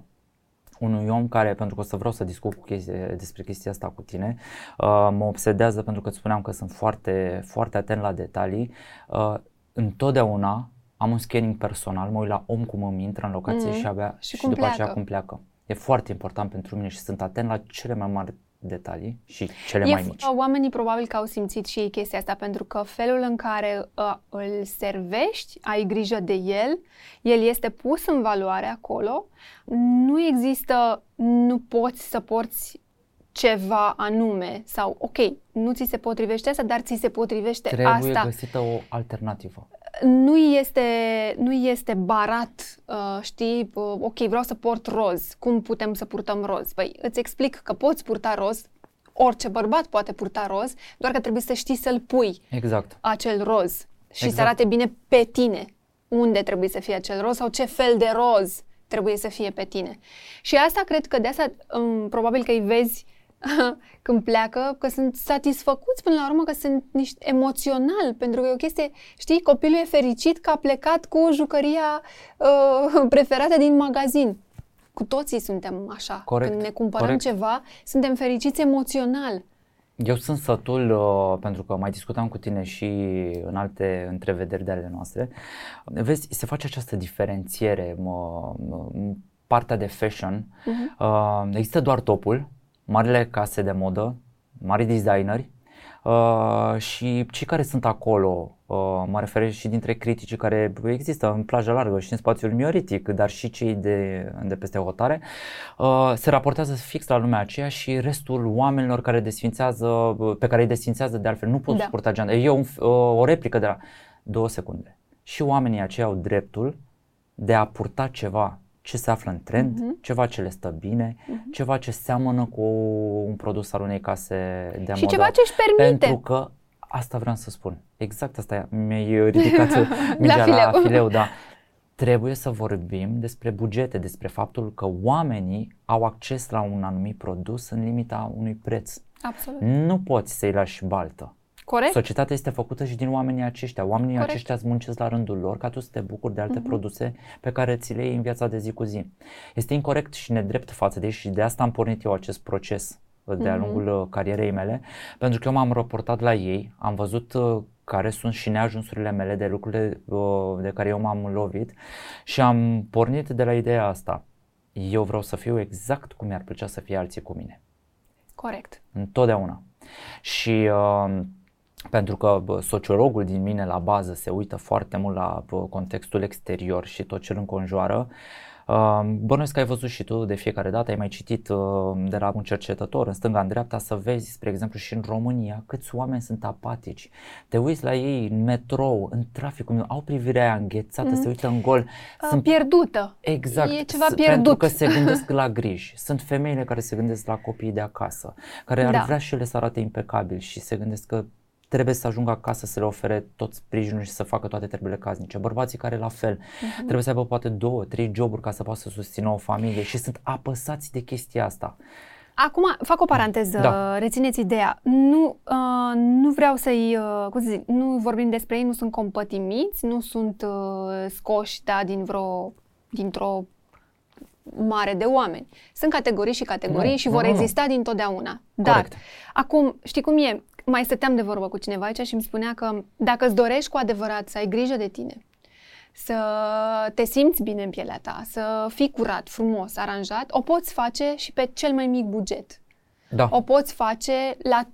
unui om care, pentru că o să vreau să discut cu chestie, despre chestia asta cu tine, uh, mă obsedează pentru că îți spuneam că sunt foarte, foarte atent la detalii. Uh, întotdeauna am un scanning personal, mă uit la om cum îmi intră în locație Mhm. și abia Și și, cum după aceea pleacă. cum pleacă. E foarte important pentru mine și sunt atent la cele mai mari detalii și cele E mai f- mici. Oamenii probabil că au simțit și ei chestia asta pentru că felul în care uh, îl servești, ai grijă de el, el este pus în valoare acolo, nu există, nu poți să porți ceva anume sau ok, nu ți se potrivește asta, dar ți se potrivește Trebuie asta. găsită o alternativă. Nu este, nu este barat, uh, știi, uh, ok, vreau să port roz, cum putem să purtăm roz? Păi îți explic că poți purta roz, orice bărbat poate purta roz, doar că trebuie să știi să-l pui Exact. acel roz și să Exact. arate bine pe tine unde trebuie să fie acel roz sau ce fel de roz trebuie să fie pe tine. Și asta cred că de asta um, probabil că îi vezi când pleacă, că sunt satisfăcuți până la urmă, că sunt niște emoțional, pentru că e o chestie, știi, copilul e fericit că a plecat cu jucăria uh, preferată din magazin. Cu toții suntem așa. Corect, Când ne cumpărăm corect. ceva, suntem fericiți emoțional. Eu sunt sătul, uh, pentru că mai discutam cu tine și în alte întrevederi de ale noastre. Vezi, se face această diferențiere, mă, mă, partea de fashion. Mhm. Uh, există doar topul, marile case de modă, mari designeri uh, și cei care sunt acolo, uh, mă refer și dintre criticii care există în plaja largă și în spațiul mioritic, dar și cei de, de peste hotare, uh, se raportează fix la lumea aceea și restul oamenilor care desfințează, pe care îi desfințează de altfel nu pot Da. suporta geanta. E un, uh, o replică de la două secunde. Și oamenii aceia au dreptul de a purta ceva ce se află în trend, Mhm. ceva ce le stă bine, ceva ce seamănă cu un produs al unei case de Și modă. ceva ce își permite. Pentru că asta vreau să spun. Exact asta e. mi-ai ridicat mingea la fileu. fileu, da. Trebuie să vorbim despre bugete, despre faptul că oamenii au acces la un anumit produs în limita unui preț. Absolut. Nu poți să-i lași baltă. Corect. Societatea este făcută și din oamenii aceștia. Oamenii Corect. aceștia îți muncesc la rândul lor ca tu să te bucuri de alte Mhm. produse pe care ți le iei în viața de zi cu zi. Este incorrect și nedrept față de ei și de asta am pornit eu acest proces uh, de-a Mhm. lungul uh, carierei mele, pentru că eu m-am raportat la ei, am văzut uh, care sunt și neajunsurile mele de lucrurile uh, de care eu m-am lovit și am pornit de la ideea asta. Eu vreau să fiu exact cum mi-ar plăcea să fie alții cu mine. Corect. Întotdeauna. Și uh, pentru că bă, sociologul din mine la bază se uită foarte mult la bă, contextul exterior și tot ce îl înconjoară, uh, bănuiesc că ai văzut și tu de fiecare dată, ai mai citit uh, de la un cercetător în stânga, în dreapta, să vezi, spre exemplu, și în România, câți oameni sunt apatici. Te uiți la ei în metrou, în trafic, cum au privirea aia înghețată, Mhm. se uită în gol. Uh, pierdută. Exact. E ceva S- Pentru pierdut. că se gândesc la griji. Sunt femeile care se gândesc la copiii de acasă, care ar Da. vrea și ele să arate impecabil și se gândesc că trebuie să ajungă acasă să le ofere tot sprijinul și să facă toate treburile casnice. Bărbații care la fel Mhm. trebuie să aibă poate două, trei joburi ca să poată să susțină o familie și sunt apăsați de chestia asta. Acum, fac o paranteză, Da. rețineți ideea. Nu, uh, nu vreau să-i, uh, cum să zic, nu vorbim despre ei, nu sunt compătimiți, nu sunt uh, scoși, da, din vreo, dintr-o mare de oameni. Sunt categorii și categorii Nu, și nu, vor nu, nu. exista dintotdeauna. Dar, Corect. acum, știi cum e? Mai stăteam de vorbă cu cineva aici și îmi spunea că dacă îți dorești cu adevărat să ai grijă de tine, să te simți bine în pielea ta, să fii curat, frumos, aranjat, o poți face și pe cel mai mic buget. Da. O poți face la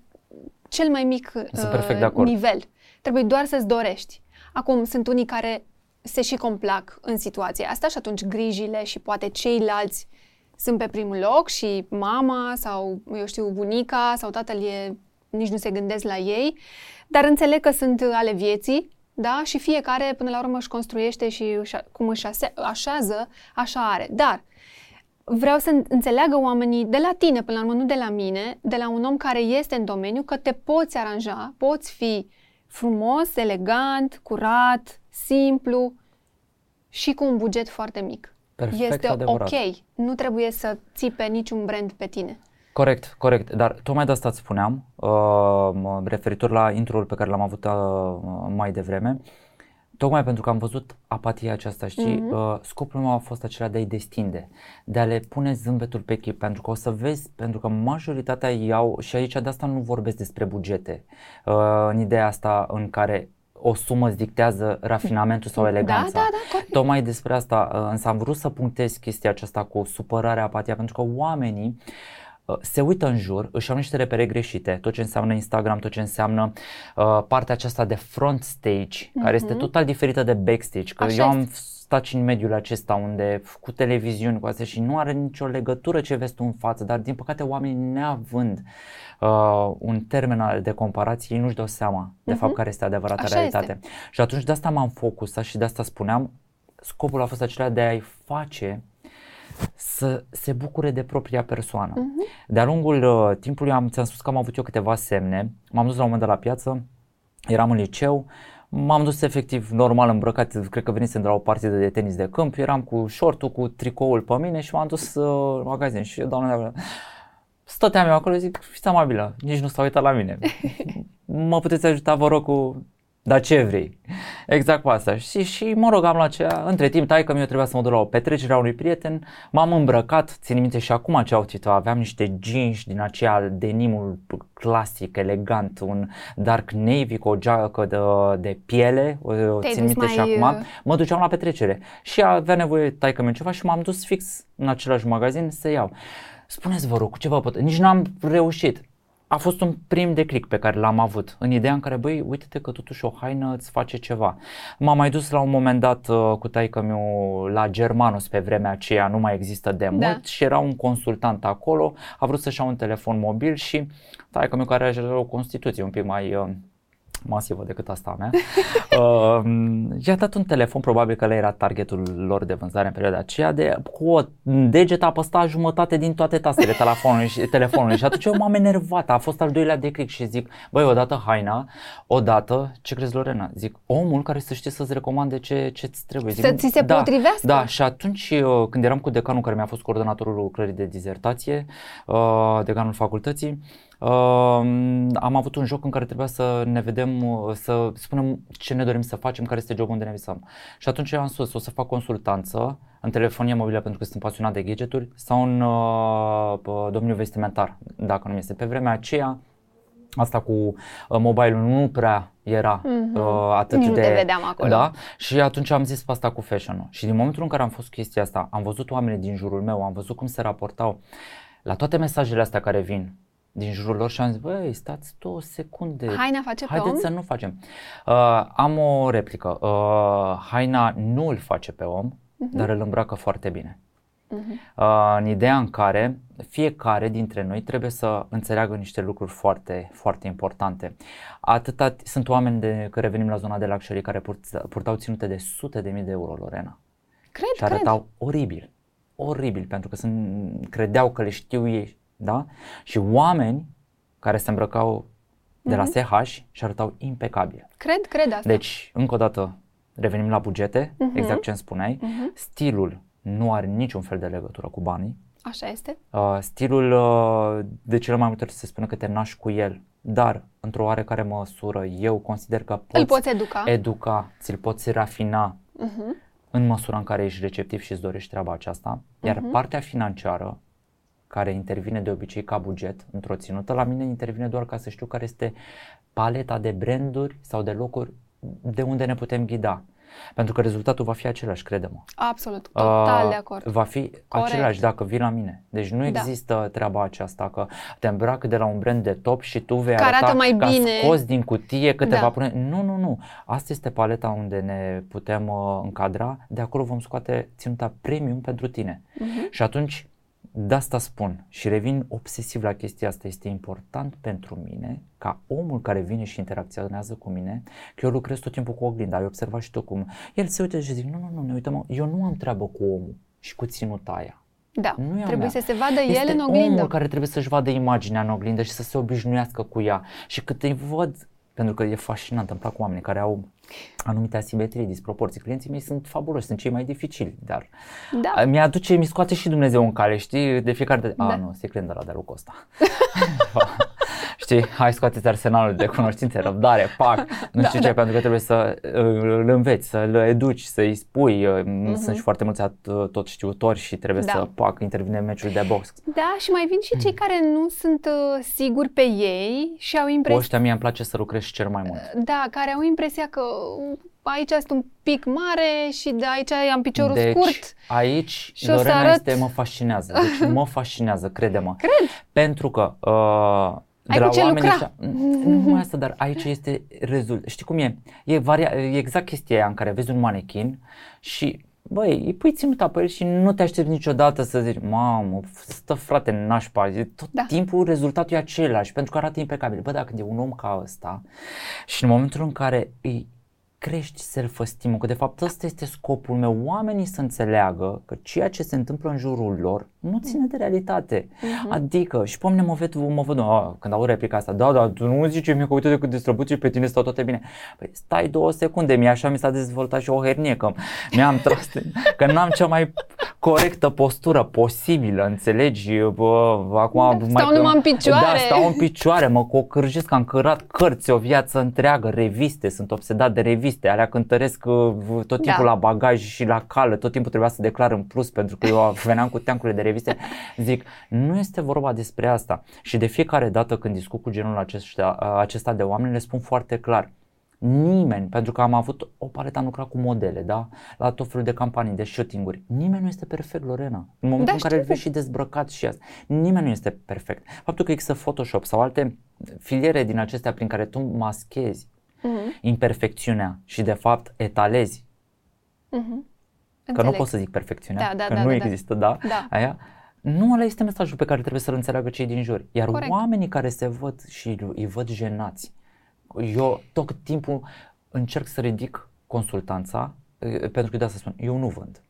cel mai mic Sunt uh, perfect de acord. nivel. Trebuie doar să-ți dorești. Acum, sunt unii care se și complac în situația asta și atunci grijile și poate ceilalți sunt pe primul loc și mama sau, eu știu, bunica sau tatăl e, nici nu se gândesc la ei, dar înțeleg că sunt ale vieții, da? Și fiecare până la urmă își construiește și își, cum își ase- așează, așa are. Dar vreau să în- înțeleagă oamenii de la tine, până la urmă, nu de la mine, de la un om care este în domeniu, că te poți aranja, poți fi frumos, elegant, curat, simplu și cu un buget foarte mic. Perfect este adevărat. ok. Nu trebuie să ții pe niciun brand pe tine. Corect, corect, dar tocmai de asta îți spuneam, uh, mă- referitor la intro-ul pe care l-am avut uh, mai devreme, tocmai pentru că am văzut apatia aceasta, știi, Mhm. uh, scopul meu a fost acela de a-i destinde, de a le pune zâmbetul pe chip, pentru că o să vezi, pentru că majoritatea iau, și aici de asta nu vorbesc despre bugete, uh, în ideea asta în care o sumă îți dictează rafinamentul sau eleganța. Da, da, da, corect. Tocmai despre asta, uh, însă am vrut să punctez chestia aceasta cu supărarea, apatia, pentru că oamenii uh, se uită în jur, își au niște repere greșite, tot ce înseamnă Instagram, tot ce înseamnă uh, partea aceasta de front stage, care este Mhm. total diferită de backstage, că Așa eu am este. stat și în mediul acesta unde cu televiziuni cu astea și nu are nicio legătură ce vezi tu în față, dar din păcate oamenii neavând uh, un termen al- de comparație, ei nu-și dau seama de Mhm. fapt care este adevărata Așa realitate. Și atunci de asta m-am focusat și de asta spuneam, scopul a fost acela de a-i face să se bucure de propria persoană. Mhm. De-a lungul uh, timpului am, ți-am spus că am avut eu câteva semne, m-am dus la un moment dat la piață, eram în liceu, m-am dus efectiv normal îmbrăcat, cred că venisem de la o partidă de tenis de câmp, eram cu shortul, cu tricoul pe mine și m-am dus uh, în magazin și doamna stăteam eu acolo, zic, fiți amabilă, nici nu s-a uitat la mine. mă puteți ajuta, vă rog, cu dar ce vrei? Exact cu asta. Și, și mă rog, am la aceea, între timp, tai că eu trebuia să mă duc la o petrecere a unui prieten, m-am îmbrăcat, țin minte și acum ce outfit aveam niște jeans din aceea denimul clasic, elegant, un dark navy cu o geacă de, de piele, o, Te-ai țin dus minte și mai, acum, uh, mă duceam la petrecere și avea nevoie taică meu ceva și m-am dus fix în același magazin să iau. Spuneți vă rog, cu ce vă pot... Nici n-am reușit. A fost un prim declic pe care l-am avut, în ideea în care, băi, uite-te că totuși o haină îți face ceva. M-am mai dus la un moment dat uh, cu taică meu la Germanus pe vremea aceea, nu mai există de mult Da. și era un consultant acolo, a vrut să-și ia un telefon mobil și taică meu care are o constituție un pic mai... Uh, masivă decât asta a mea. uh, i-a dat un telefon, probabil că ăla era targetul lor de vânzare în perioada aceea, de, cu o deget apăsat jumătate din toate tastele telefonului și, telefonului și atunci eu m-am enervat, a fost al doilea declic și zic, băi, odată haina, odată, ce crezi Lorena? Zic, omul care să știe să-ți recomande ce, ce-ți trebuie. Zic, Să ți se da, potrivească. Da, și atunci uh, când eram cu decanul care mi-a fost coordonatorul lucrării de dizertație, uh, decanul facultății, uh, am avut un joc în care trebuia să ne vedem, uh, să spunem ce ne dorim să facem, care este jocul unde ne visăm. Și atunci eu am spus, o să fac consultanță în telefonie mobilă pentru că sunt pasionat de gadgeturi sau în uh, domeniul vestimentar, dacă nu este. Pe vremea aceea, asta cu uh, mobile-ul nu prea era mm-hmm. uh, atât Nici de... Nu te vedeam acolo. Da, și atunci am zis pe asta cu fashion-ul. Și din momentul în care am fost chestia asta, am văzut oamenii din jurul meu, am văzut cum se raportau la toate mesajele astea care vin din jurul lor și am zis, băi, stați două secunde. Haina face Haideți pe om? să nu facem. Uh, am o replică. Uh, haina nu îl face pe om, uh-huh. dar îl îmbracă foarte bine. Uh-huh. Uh, în ideea în care fiecare dintre noi trebuie să înțeleagă niște lucruri foarte, foarte importante. Atâta, sunt oameni de care venim la zona de luxury care purt, purtau ținute de sute de mii de euro, Lorena. Cred, și arătau cred. oribil. Oribil, pentru că sunt, credeau că le știu ei, da? Și oameni care se îmbrăcau de la SH și arătau impecabil. Cred, cred asta. Deci, încă o dată, revenim la bugete, uh-huh. exact ce îmi spuneai. Uh-huh. Stilul nu are niciun fel de legătură cu banii. Așa este. Uh, stilul, uh, de cele mai multe ori se spune că te naști cu el, dar într-o oarecare măsură eu consider că poți, Îl poți educa, educa ți-l poți rafina uh-huh. în măsura în care ești receptiv și îți dorești treaba aceasta, iar uh-huh. partea financiară care intervine de obicei ca buget într-o ținută, la mine intervine doar ca să știu care este paleta de branduri sau de locuri de unde ne putem ghida. Pentru că rezultatul va fi același, crede-mă. Absolut, total Uh, de acord. Va fi același dacă vii la mine. Deci nu Da. există treaba aceasta că te îmbrac de la un brand de top și tu vei Că arată arăta mai că bine. scos din cutie câteva Da. pune. Nu, nu, nu. Asta este paleta unde ne putem uh, încadra. De acolo vom scoate ținuta premium pentru tine. Mhm. Și atunci de asta spun și revin obsesiv la chestia asta. Este important pentru mine ca omul care vine și interacționează cu mine, că eu lucrez tot timpul cu oglinda, ai observat și tu cum. El se uită și zic, nu, nu, nu, ne uităm, eu nu am treabă cu omul și cu ținuta aia. Da, Nu e a trebuie mea. să se vadă Este el în oglindă. omul care trebuie să-și vadă imaginea în oglindă și să se obișnuiască cu ea. Și cât îi văd, pentru că e fascinant, îmi plac oamenii care au anumite asimetrii, disproporții. Clienții mei sunt fabuloși, sunt cei mai dificili, dar Da. mi-aduce, mi scoate și Dumnezeu în cale, știi, de fiecare dată. A, Da. nu, este client de la de lui Costa. Știi, hai scoateți arsenalul de cunoștințe, răbdare, pac, nu Da, știu ce, da. pentru că trebuie să uh, îl înveți, să-l educi, să-i spui. Uh, Mhm. Sunt și foarte mulți at- tot știutori și trebuie Da. să, pac, intervine meciul de box. Da, și mai vin și cei care nu sunt uh, siguri pe ei și au Cu impresia ăștia mie îmi place să lucrez cel mai mult. Da, care au impresia că uh, aici este un pic mare și de aici am piciorul deci, scurt. aici, și o să Lorena arăt- este, mă fascinează. Deci mă fascinează, crede-mă. Cred. Pentru că uh, de Ai la cu ce oamenii lucra. ăștia- nu numai asta, dar aici este rezult. Știi cum e? E, varia, e exact chestia aia în care vezi un manechin și Băi, îi pui ținuta pe el și nu te aștepți niciodată să zici, mamă, stă frate în nașpa, E tot Da. timpul rezultatul e același, pentru că arată impecabil. Bă, dacă e un om ca ăsta și în momentul în care îi crești self-esteem că de fapt ăsta este scopul meu, oamenii să înțeleagă că ceea ce se întâmplă în jurul lor nu ține de realitate. Adică, și pe mine mă văd, mă văd, a, când au replica asta, da, da, tu nu zici mie că uite de cât distribuții pe tine stau toate bine. Păi stai două secunde, mie așa mi s-a dezvoltat și o hernie, că mi-am tras, că n-am cea mai corectă postură posibilă, înțelegi? Bă, acum Da, stau numai în picioare. Da, stau în picioare, mă cocârjesc, am cărat cărți o viață întreagă, reviste, sunt obsedat de reviste, alea cântăresc uh, tot timpul Da. la bagaj și la cală, tot timpul trebuia să declar în plus pentru că eu veneam cu teancurile de reviste. Zic, nu este vorba despre asta. Și de fiecare dată când discut cu genul acesta, acesta de oameni, le spun foarte clar. Nimeni, pentru că am avut o paletă, am lucrat cu modele, da? La tot felul de campanii, de shooting-uri. Nimeni nu este perfect, Lorena. În momentul Da, în care știu. îl vezi și dezbrăcat și asta. Nimeni nu este perfect. Faptul că există Photoshop sau alte filiere din acestea prin care tu maschezi Mhm, imperfecțiunea și de fapt etalezi, mhm. că nu Înțeleg. pot să zic perfecțiunea, Da, da, că da, nu da, da. există, da, Da. aia, nu ăla este mesajul pe care trebuie să-l înțeleagă cei din jur. Iar Corect. oamenii care se văd și îi văd jenați, eu tot timpul încerc să ridic consultanța, eh, pentru că de asta spun, eu nu vând.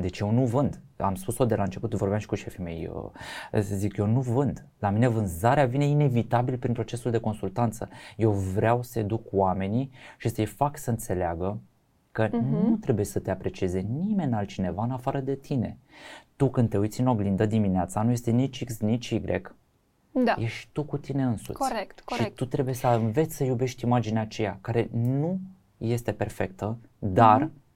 Deci eu nu vând. Am spus-o de la început, vorbeam și cu șefii mei. Eu, să zic, eu nu vând. La mine vânzarea vine inevitabil prin procesul de consultanță. Eu vreau să educ oamenii și să-i fac să înțeleagă că nu trebuie să te aprecieze nimeni altcineva în afară de tine. Tu când te uiți în oglindă dimineața, nu este nici X, nici Y, Da. Ești tu cu tine însuți. Corect, corect. Și tu trebuie să înveți să iubești imaginea aceea care nu este perfectă, dar mm-hmm.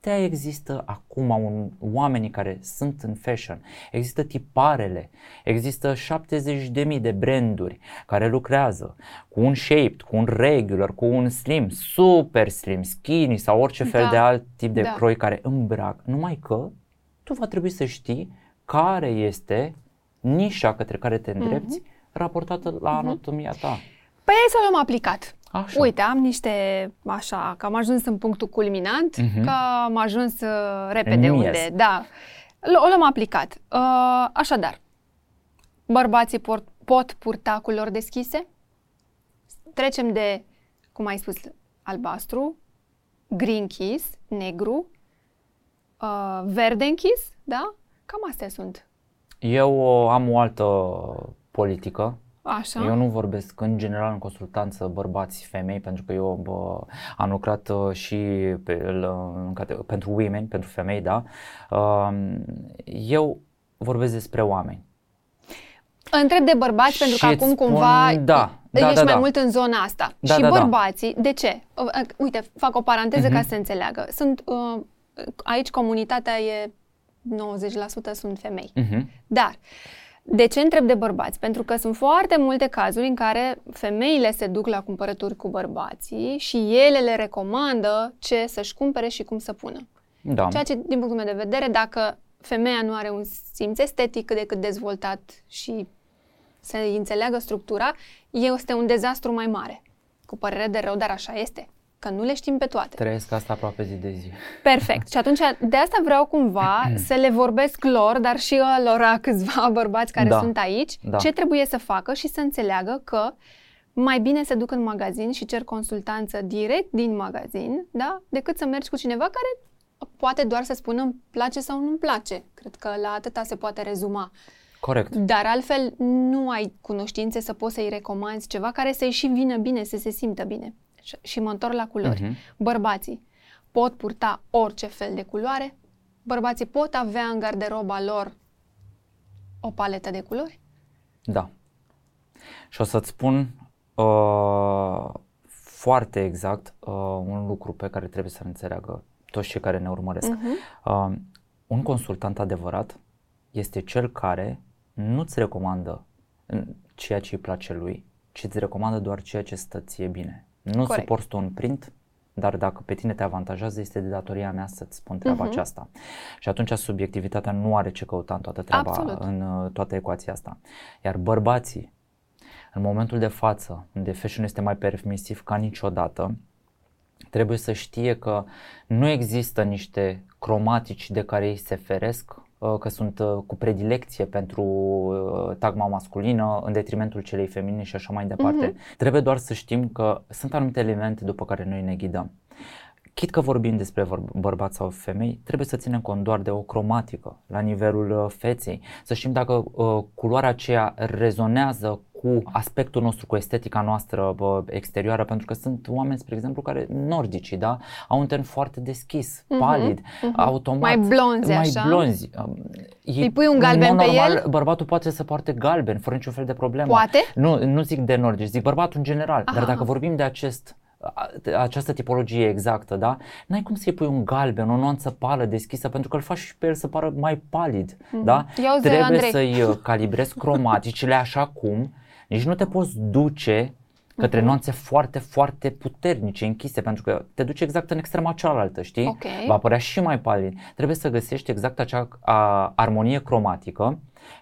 De există acum un, oamenii care sunt în fashion, există tiparele, există 70.000 de branduri care lucrează cu un shaped, cu un regular, cu un slim, super slim, skinny sau orice fel Da. de alt tip de Da. croi care îmbrac, numai că tu va trebui să știi care este nișa către care te îndrepți raportată la anatomia ta. Păi hai să o luăm aplicat. Așa. Uite, am niște, așa, că am ajuns în punctul culminant, Mhm. că am ajuns uh, repede În unde, miez. da. L- O luăm aplicat. Uh, așadar, bărbații pot, pot purta culori deschise? Trecem de, cum ai spus, albastru, green kiss, negru, uh, verde închis, da? Cam astea sunt. Eu uh, am o altă politică. Așa. Eu nu vorbesc în general în consultanță bărbați, femei, pentru că eu bă, am lucrat uh, și pe, la- în cate- pentru women, pentru femei, da. Uh, eu vorbesc despre oameni. Întreb de bărbați Și pentru că îți acum spun- cumva da, da, ești da, mai da. mult în zona asta. Da, și da, da. bărbații, de ce? Uh, uh, Uite, fac o paranteză Mhm. ca să se înțeleagă. Sunt, uh, aici comunitatea e 90% sunt femei. Uh-huh. Dar, de ce întreb de bărbați? Pentru că sunt foarte multe cazuri în care femeile se duc la cumpărături cu bărbații și ele le recomandă ce să-și cumpere și cum să pună. Da. Ceea ce, din punctul meu de vedere, dacă femeia nu are un simț estetic cât de cât dezvoltat și să îi înțeleagă structura, este un dezastru mai mare. Cu părere de rău, dar așa este. Că nu le știm pe toate. Trăiesc asta aproape zi de zi. Perfect. Și atunci, de asta vreau cumva să le vorbesc lor, dar și lor câțiva bărbați care Da. sunt aici, Da. ce trebuie să facă și să înțeleagă că mai bine se duc în magazin și cer consultanță direct din magazin, da? decât să mergi cu cineva care poate doar să spună îmi place sau nu-mi place. Cred că la atâta se poate rezuma. Corect. Dar altfel nu ai cunoștințe să poți să-i recomanzi ceva care să-i și vină bine, să se simtă bine. Și- Și mă întorc la culori. Mhm. Bărbații pot purta orice fel de culoare? Bărbații pot avea în garderoba lor o paletă de culori? Da. Și o să-ți spun uh, foarte exact uh, un lucru pe care trebuie să-l înțeleagă toți cei care ne urmăresc. Mhm. Uh, un consultant adevărat este cel care nu-ți recomandă uh, ceea ce îi place lui, ci îți recomandă doar ceea ce stă ție bine. Nu Corect. suporți tu un print, dar dacă pe tine te avantajează, este de datoria mea să-ți spun treaba Mhm. aceasta. Și atunci subiectivitatea nu are ce căuta în toată treaba, Absolut. în uh, toată ecuația asta. Iar bărbații, în momentul de față, unde fashion este mai permisiv ca niciodată, trebuie să știe că nu există niște cromatici de care ei se feresc, uh, că sunt uh, cu predilecție pentru uh, tagma masculină în detrimentul celei feminine și așa mai departe. Trebuie doar să știm că sunt anumite elemente după care noi ne ghidăm. Chit că vorbim despre vor- bărbați sau femei, trebuie să ținem cont doar de o cromatică la nivelul uh, feței, să știm dacă uh, culoarea aceea rezonează cu aspectul nostru, cu estetica noastră bă, exterioară, pentru că sunt oameni, spre exemplu, care nordici, da, au un ten foarte deschis, Mhm, palid, mhm. automat, Mai blonzi, mai așa? blonzi. Um, ei- Îi pui un în galben mod pe normal, el? Bărbatul poate să poarte galben, fără niciun fel de problemă. Poate? Nu, nu zic de nordici, zic bărbatul în general. Dar Aha. dacă vorbim de acest a- de această tipologie exactă, da? N-ai cum să-i pui un galben, o nuanță pală deschisă, pentru că îl faci și pe el să pară mai palid, da? Ia uzi, Trebuie Andrei. să-i uh, calibrezi cromaticile așa cum, nici nu te poți duce către Mhm. nuanțe foarte, foarte puternice, închise, pentru că te duci exact în extrema cealaltă, știi? Ok. Va părea și mai palid. Trebuie să găsești exact acea a, armonie cromatică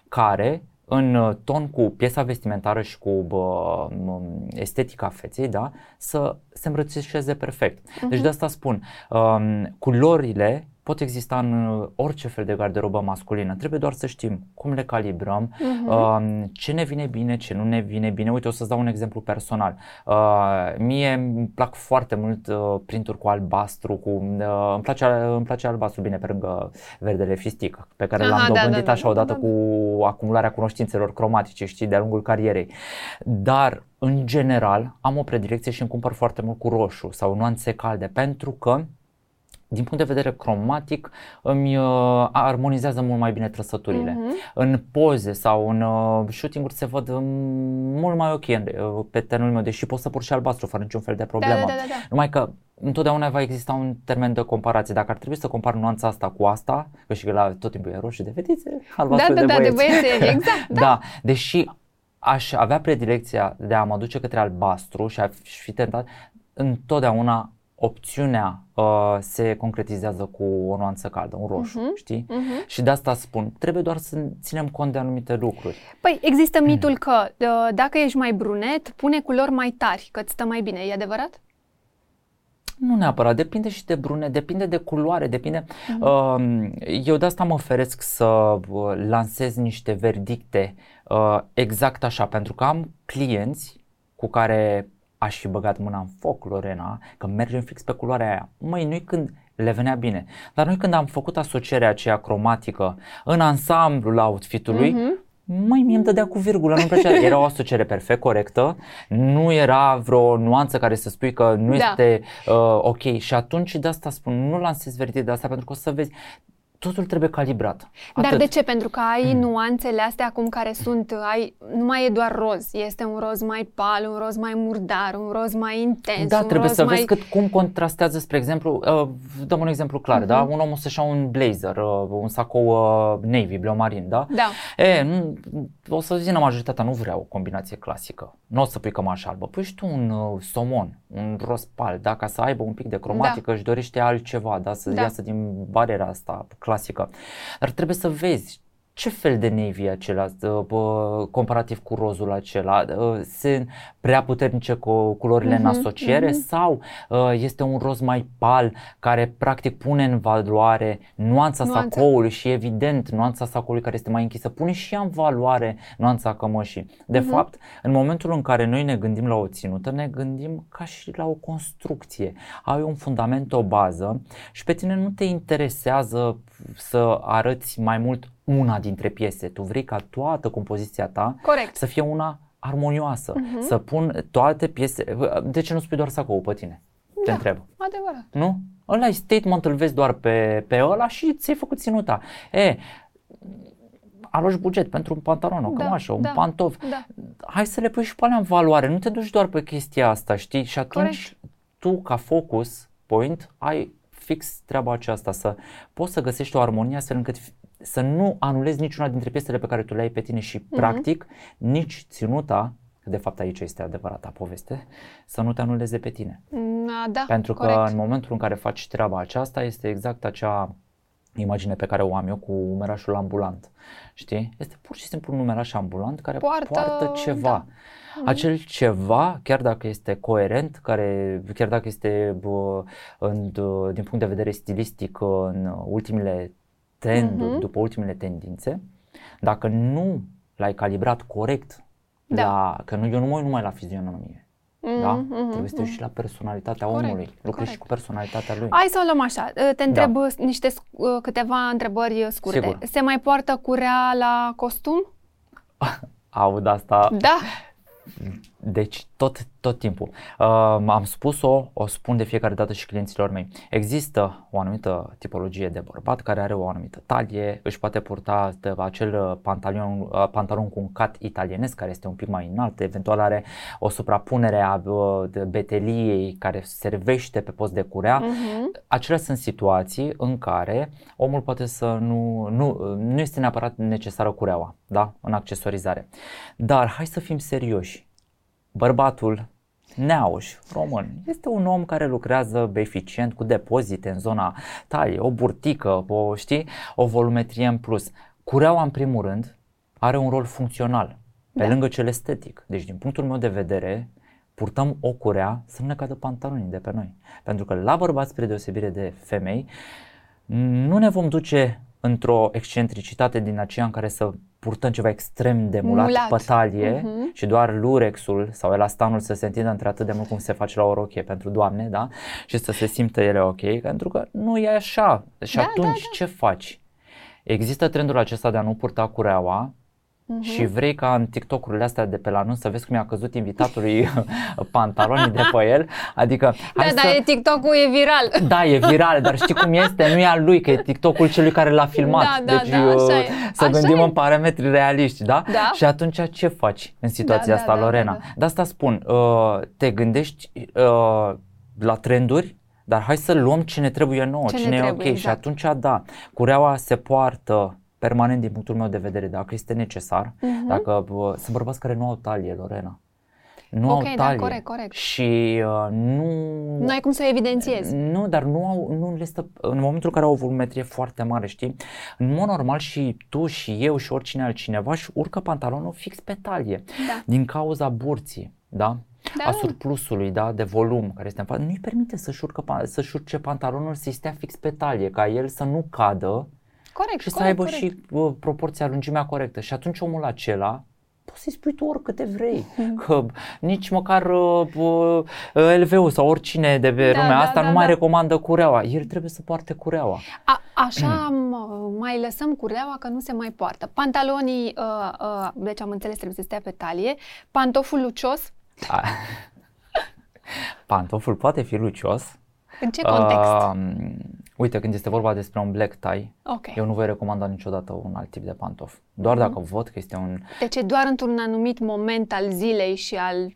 care în uh, ton cu piesa vestimentară și cu bă, m- estetica feței, da, să se îmbrățișeze perfect. Deci de asta spun, um, culorile pot exista în uh, orice fel de garderobă masculină. Trebuie doar să știm cum le calibrăm, Mhm. um, ce ne vine bine, ce nu ne vine bine. Uite, o să-ți dau un exemplu personal. Uh, mie îmi plac foarte mult uh, printuri cu albastru, cu, uh, îmi, place, îmi place albastru, bine, pe lângă verdele fistic, pe care Aha, l-am da, da, dobândit da, așa da, odată da, cu acumularea cunoștințelor cromatice, știi, de-a lungul carierei. Dar, în general, am o predilecție și îmi cumpăr foarte mult cu roșu sau nuanțe calde, pentru că din punct de vedere cromatic, îmi uh, armonizează mult mai bine trăsăturile. Uh-huh. În poze sau în uh, shooting-uri se văd um, mult mai ok uh, pe terenul meu, deși pot să pur și albastru fără niciun fel de problemă. Da, da, da, da. Numai că întotdeauna va exista un termen de comparație. Dacă ar trebui să compar nuanța asta cu asta, că și că la tot timpul e roșu de fetițe, albastru da, da, de da, băieți. de băieți, exact. Da. da, deși aș avea predilecția de a mă duce către albastru și aș fi tentat, întotdeauna opțiunea uh, se concretizează cu o nuanță caldă, un roșu, uh-huh, știi? Uh-huh. Și de asta spun, trebuie doar să ținem cont de anumite lucruri. Păi există mitul uh-huh. că uh, dacă ești mai brunet, pune culori mai tari, că îți stă mai bine, e adevărat? Nu neapărat, depinde și de brune, depinde de culoare, depinde. Uh-huh. Uh, eu de asta mă feresc să uh, lansez niște verdicte uh, exact așa, pentru că am clienți cu care aș fi băgat mâna în foc, Lorena, că mergem fix pe culoarea aia. Măi, nu când le venea bine. Dar noi când am făcut asocierea aceea cromatică în ansamblul outfitului, uh-huh. Măi, mie îmi dădea cu virgulă, nu-mi plăcea. Era o asociere perfect corectă, nu era vreo nuanță care să spui că nu da. este uh, ok. Și atunci de asta spun, nu lansezi verite de asta pentru că o să vezi, totul trebuie calibrat. Atât. Dar de ce? Pentru că ai mm. nuanțele astea acum care sunt, ai, nu mai e doar roz, este un roz mai pal, un roz mai murdar, un roz mai intens. Da, un trebuie roz să mai... vezi cât, cum contrastează, spre exemplu, uh, dăm un exemplu clar, uh-huh. da? Un om o să-și ia un blazer, uh, un sacou uh, navy, bleu marin, da? Da. E, nu, o să zic majoritatea, nu vrea o combinație clasică. Nu o să pui cămașa albă, pui și tu un uh, somon, un roz pal, da? Ca să aibă un pic de cromatică, da. își dorește altceva, da? Să da. iasă din bariera asta clasică. Dar trebuie să vezi ce fel de navy e acela uh, comparativ cu rozul acela? Uh, sunt prea puternice cu culorile uh-huh, în mhm, asociere uh-huh. sau uh, este un roz mai pal care practic pune în valoare nuanța, nuanța. sacoului și evident nuanța sacoului care este mai închisă pune și ea în valoare nuanța cămășii. De uh-huh. fapt, în momentul în care noi ne gândim la o ținută, ne gândim ca și la o construcție. Ai un fundament, o bază și pe tine nu te interesează să arăți mai mult una dintre piese. Tu vrei ca toată compoziția ta Corect. să fie una armonioasă, uh-huh. să pun toate piese. De ce nu spui doar sacou pe tine? Da, Te întreb. adevărat. Nu? Ăla e statement, îl vezi doar pe, pe ăla și ți-ai făcut ținuta. E, aloși buget pentru un pantalon, o da, cămașă, un da, pantof. Da. Hai să le pui și pe alea în valoare, nu te duci doar pe chestia asta, știi? Și atunci Corect. tu ca focus point ai fix treaba aceasta, să poți să găsești o armonie astfel încât să nu anulezi niciuna dintre piesele pe care tu le ai pe tine și mm-hmm. practic nici ținuta că de fapt aici este adevărata poveste, să nu te anuleze pe tine. A, da, Pentru corect. că în momentul în care faci treaba aceasta este exact acea imagine pe care o am eu cu umerașul ambulant. Știi? Este pur și simplu un umeraș ambulant care poartă, poartă ceva. Da. Mhm. Acel ceva, chiar dacă este coerent, care, chiar dacă este bă, în, din punct de vedere stilistic în ultimile trenduri, uh-huh. după ultimele tendințe, dacă nu l-ai calibrat corect, da. la, că nu, eu nu mă uit numai la fizionomie, Mm-hmm, da? Mm-hmm, Trebuie să mm-hmm. și la personalitatea corect, omului. Lucrezi și cu personalitatea lui. Hai să o luăm așa. Te întreb da. niște câteva întrebări scurte. Sigur. Se mai poartă curea la costum? Aud asta. Da. Yeah. Deci tot, tot timpul. Uh, am spus-o, o spun de fiecare dată și clienților mei. Există o anumită tipologie de bărbat care are o anumită talie, își poate purta acel pantalon, uh, pantalon cu un cat italienesc care este un pic mai înalt, eventual are o suprapunere a uh, beteliei care servește pe post de curea. Uh-huh. Acelea sunt situații în care omul poate să nu, nu, nu este neapărat necesară cureaua da? în accesorizare. Dar hai să fim serioși bărbatul Neauș, român, este un om care lucrează eficient cu depozite în zona talie, o burtică, o, știi, o volumetrie în plus. Cureaua, în primul rând, are un rol funcțional, pe da. lângă cel estetic. Deci, din punctul meu de vedere, purtăm o curea să nu ne cadă pantalonii de pe noi. Pentru că la bărbați, spre deosebire de femei, nu ne vom duce într-o excentricitate din aceea în care să purtăm ceva extrem de mulat, mulat. pe talie uh-huh. și doar lurexul sau elastanul să se întindă între atât de mult cum se face la o rochie pentru doamne, da? Și să se simtă ele ok, pentru că nu e așa. Și da, atunci da, da. ce faci? Există trendul acesta de a nu purta cureaua, uh-huh. și vrei ca în TikTok-urile astea de pe la anunț să vezi cum i-a căzut invitatului pantalonii de pe el, adică... Da, dar să... TikTok-ul e viral. Da, e viral, dar știi cum este? Nu e al lui, că e TikTok-ul celui care l-a filmat. Da, da, deci da, așa e. să așa gândim e. în parametri realiști, da? Da. Și atunci ce faci în situația Da, da, asta, da, da, Lorena? da. De asta spun, uh, te gândești uh, la trenduri, dar hai să luăm ce ne trebuie nouă, Ce ne cine e trebuie, ok. exact. Și atunci, da, cureaua se poartă permanent din punctul meu de vedere, dacă este necesar, Mhm. dacă uh, sunt bărbați care nu au talie, Lorena. Nu Ok, au da, talie. corect, corect. Și uh, nu... Nu ai cum să evidențiezi. Nu, dar nu, au, nu le stă, în momentul în care au o volumetrie foarte mare, știi, în mod normal și tu și eu și oricine altcineva își urcă pantalonul fix pe talie, Da. din cauza burții, da? Da. a surplusului da, de volum care este în față, nu-i permite să-și, urcă, pa- să-și urce pantalonul să-i stea fix pe talie, ca el să nu cadă Corect, și să corect, aibă corect. și uh, proporția, lungimea corectă. Și atunci omul acela poți să-i spui tu oricâte vrei, Mhm. că nici măcar uh, uh, LV-ul sau oricine de pe Da, lumea da, asta da, nu mai da. recomandă cureaua. El trebuie să poarte cureaua. A, așa mă, mai lăsăm cureaua că nu se mai poartă. Pantalonii, uh, uh, deci am înțeles, trebuie să stea pe talie. Pantoful lucios, A- Pantoful poate fi lucios. în ce context? Uh, uite, când este vorba despre un black tie, ok. eu nu voi recomanda niciodată un alt tip de pantof. Doar Mhm. dacă văd că este un Deci e doar într-un anumit moment al zilei și al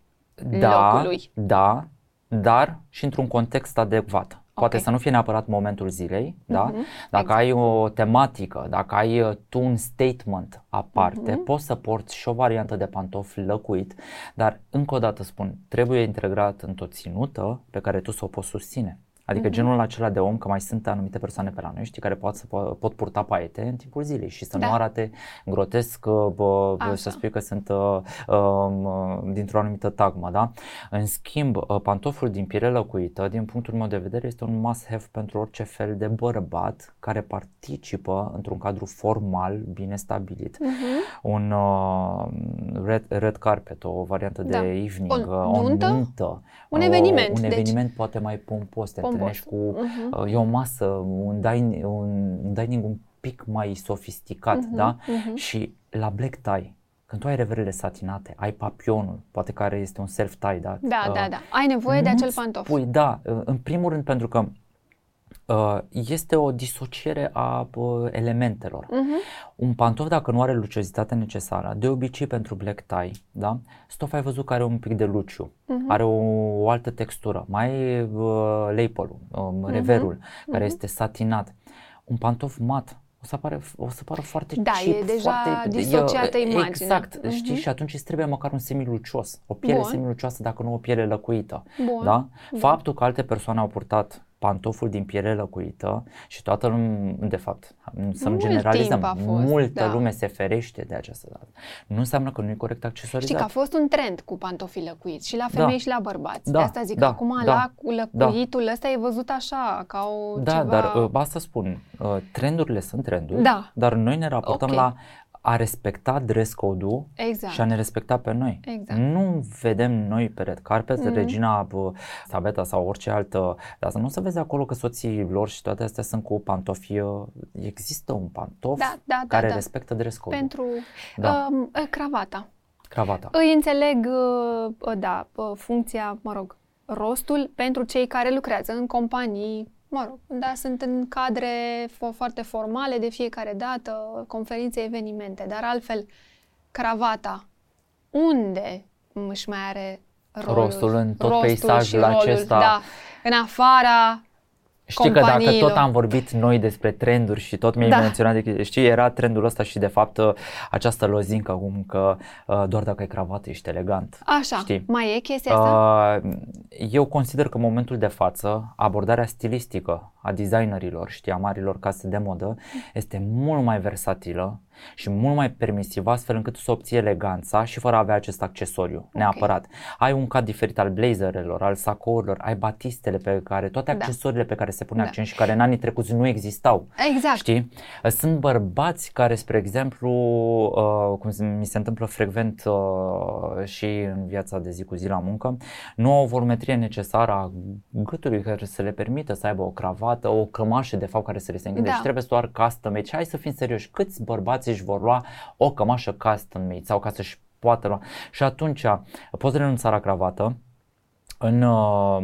da, locului. da, dar și într-un context adecvat. Poate Ok. să nu fie neapărat momentul zilei, da? Mhm, Dacă exact. ai o tematică, dacă ai uh, tu un statement aparte, Mhm. poți să porți și o variantă de pantof lăcuit, dar încă o dată spun, trebuie integrat într-o ținută pe care tu să o poți susține. Adică Mhm. genul acela de om, că mai sunt anumite persoane pe la noi, știi, care pot, să, po- pot purta paiete în timpul zilei și să Da. nu arate grotesc, uh, bă, bă, să Așa. spui că sunt uh, um, uh, dintr-o anumită tagmă, da? În schimb, uh, pantoful din piele lăcuită, din punctul meu de vedere, este un must-have pentru orice fel de bărbat care participă într-un cadru formal bine stabilit. Mhm. Un uh, red, red carpet, o variantă Da. de evening, O uh, o nuntă? nuntă, Un o- eveniment, un deci. eveniment poate mai pompos, te Pompos. Întâlnești cu, Mhm. uh, e o masă, un, din, un, un dining un pic mai sofisticat, Mhm, da? mhm. Și la black tie, când tu ai reverele satinate, ai papionul, poate care este un self-tie, da? Da, Uh, da, da. Ai nevoie de nu acel pantof. Pui, da, uh, în primul rând pentru că uh, este o disociere a uh, elementelor. Mhm. Un pantof, dacă nu are luciozitatea necesară, de obicei pentru black tie, da? Stof ai văzut că are un pic de luciu, Mhm. are o, o altă textură, mai e uh, lapel-ul, um, reverul, care mhm. este satinat. Un pantof mat o să, apare, o să pară foarte Da, cheap, e deja foarte, disociată e- imaginea. Exact, Mhm. știi, și atunci îți trebuie măcar un semilucios, o piele Bun. semilucioasă, dacă nu o piele lăcuită. Bun. Da? Bun. Faptul că alte persoane au purtat pantoful din piele lăcuită și toată lumea, de fapt, să nu Mult generalizăm, timp a fost, multă da. lume se ferește de această dată. Nu înseamnă că nu e corect accesorizat. Știi că a fost un trend cu pantofii lăcuiți și la Da. femei și la bărbați. Da, De asta zic da, că acum da, la cu lăcuitul ăsta e văzut așa, ca o Da, ceva... dar uh, asta spun, uh, trendurile sunt trenduri, Da. dar noi ne raportăm Ok. la a respecta dress code-ul Exact. și a ne respecta pe noi. Exact. Nu vedem noi pe red carpet, Mhm. Regina bă, Sabeta sau orice altă, dar să nu se vezi acolo că soții lor și toate astea sunt cu pantofi. uh, Există un pantof Da, da, da, care da. respectă dress code-ul. Pentru Da. um, cravata. Cravata. Îi înțeleg, uh, da, uh, funcția, mă rog, rostul pentru cei care lucrează în companii, mă rog, da, sunt în cadre fo- foarte formale de fiecare dată, conferințe, evenimente, dar altfel, cravata, unde își mai are rolul? Rostul în tot Rostul peisajul și rolul, acesta. Da, în afara Știi că dacă companiilor. tot am vorbit noi despre trenduri și tot mi-ai Da. menționat, de- știi, era trendul ăsta și de fapt uh, această lozincă cum că uh, doar dacă ai cravată ești elegant. Așa, Știi? mai e chestia asta? Uh, eu consider că în momentul de față abordarea stilistică a designerilor, știi, a marilor case de modă este mult mai versatilă și mult mai permisivă astfel încât să obții eleganța și fără a avea acest accesoriu neapărat. Ai un cad diferit al blazerelor, al sacourilor, ai batistele pe care, toate Da. accesoriile pe care se pune Da. accent și care în anii trecuți nu existau. Exact. Știi? Sunt bărbați care, spre exemplu, uh, cum se- mi se întâmplă frecvent uh, și în viața de zi cu zi la muncă, nu au o volumetrie necesară a gâtului care să le permită să aibă o cravată, o cămașă de fapt care să le se înghite Da. și trebuie să doar custom made. Și hai să fim serioși, câți bărbați bărbații își vor lua o cămașă custom made sau ca să-și poată lua. Și atunci poți renunța la cravată, în, uh,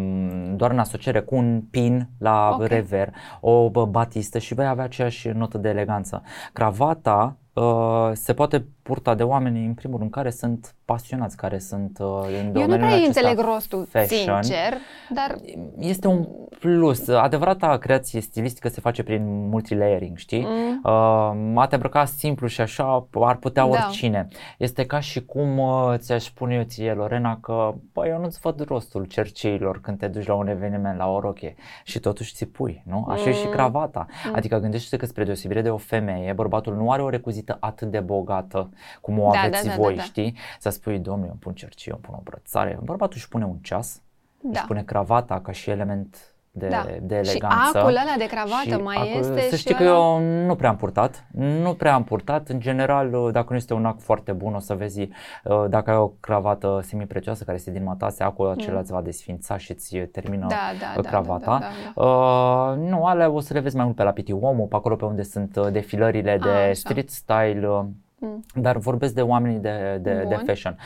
doar în asociere cu un pin la okay. rever, o batistă și vei avea aceeași notă de eleganță. Cravata uh, se poate purta de oameni, în primul rând, care sunt pasionați, care sunt uh, în domeniul Eu nu prea înțeleg rostul, fashion. sincer, dar... Este un plus. Adevărata creație stilistică se face prin multilayering, știi? Mm. Uh, a te îmbrăca simplu și așa ar putea da. oricine. Este ca și cum uh, ți-aș spune eu ție, Lorena, că bă, eu nu-ți văd rostul cerceilor când te duci la un eveniment, la o roche și totuși ți pui, nu? Așa mm. e și mm. cravata. Mm. Adică gândește-te că spre deosebire de o femeie, bărbatul nu are o recuzită atât de bogată cum o da, aveți da, da, voi, da, da. știi? Să spui, domnule, îmi pun cercii, îmi pun o brățare. Bărbatul își pune un ceas, da. își pune cravata ca și element de, da. de eleganță. Și acul ăla de cravată mai acul, este Să știi că ăla... eu nu prea am purtat, nu prea am purtat. În general, dacă nu este un act foarte bun, o să vezi uh, dacă ai o cravată semi-precioasă care este din matase, acul mm. acela îți va desfința și îți termină da, da, cravata. Da, da, da, da. Uh, nu, alea o să le vezi mai mult pe la Piti Uomo, pe acolo pe unde sunt uh, defilările de A, street style, uh, Mm. Dar vorbesc de oamenii de, de, de fashion.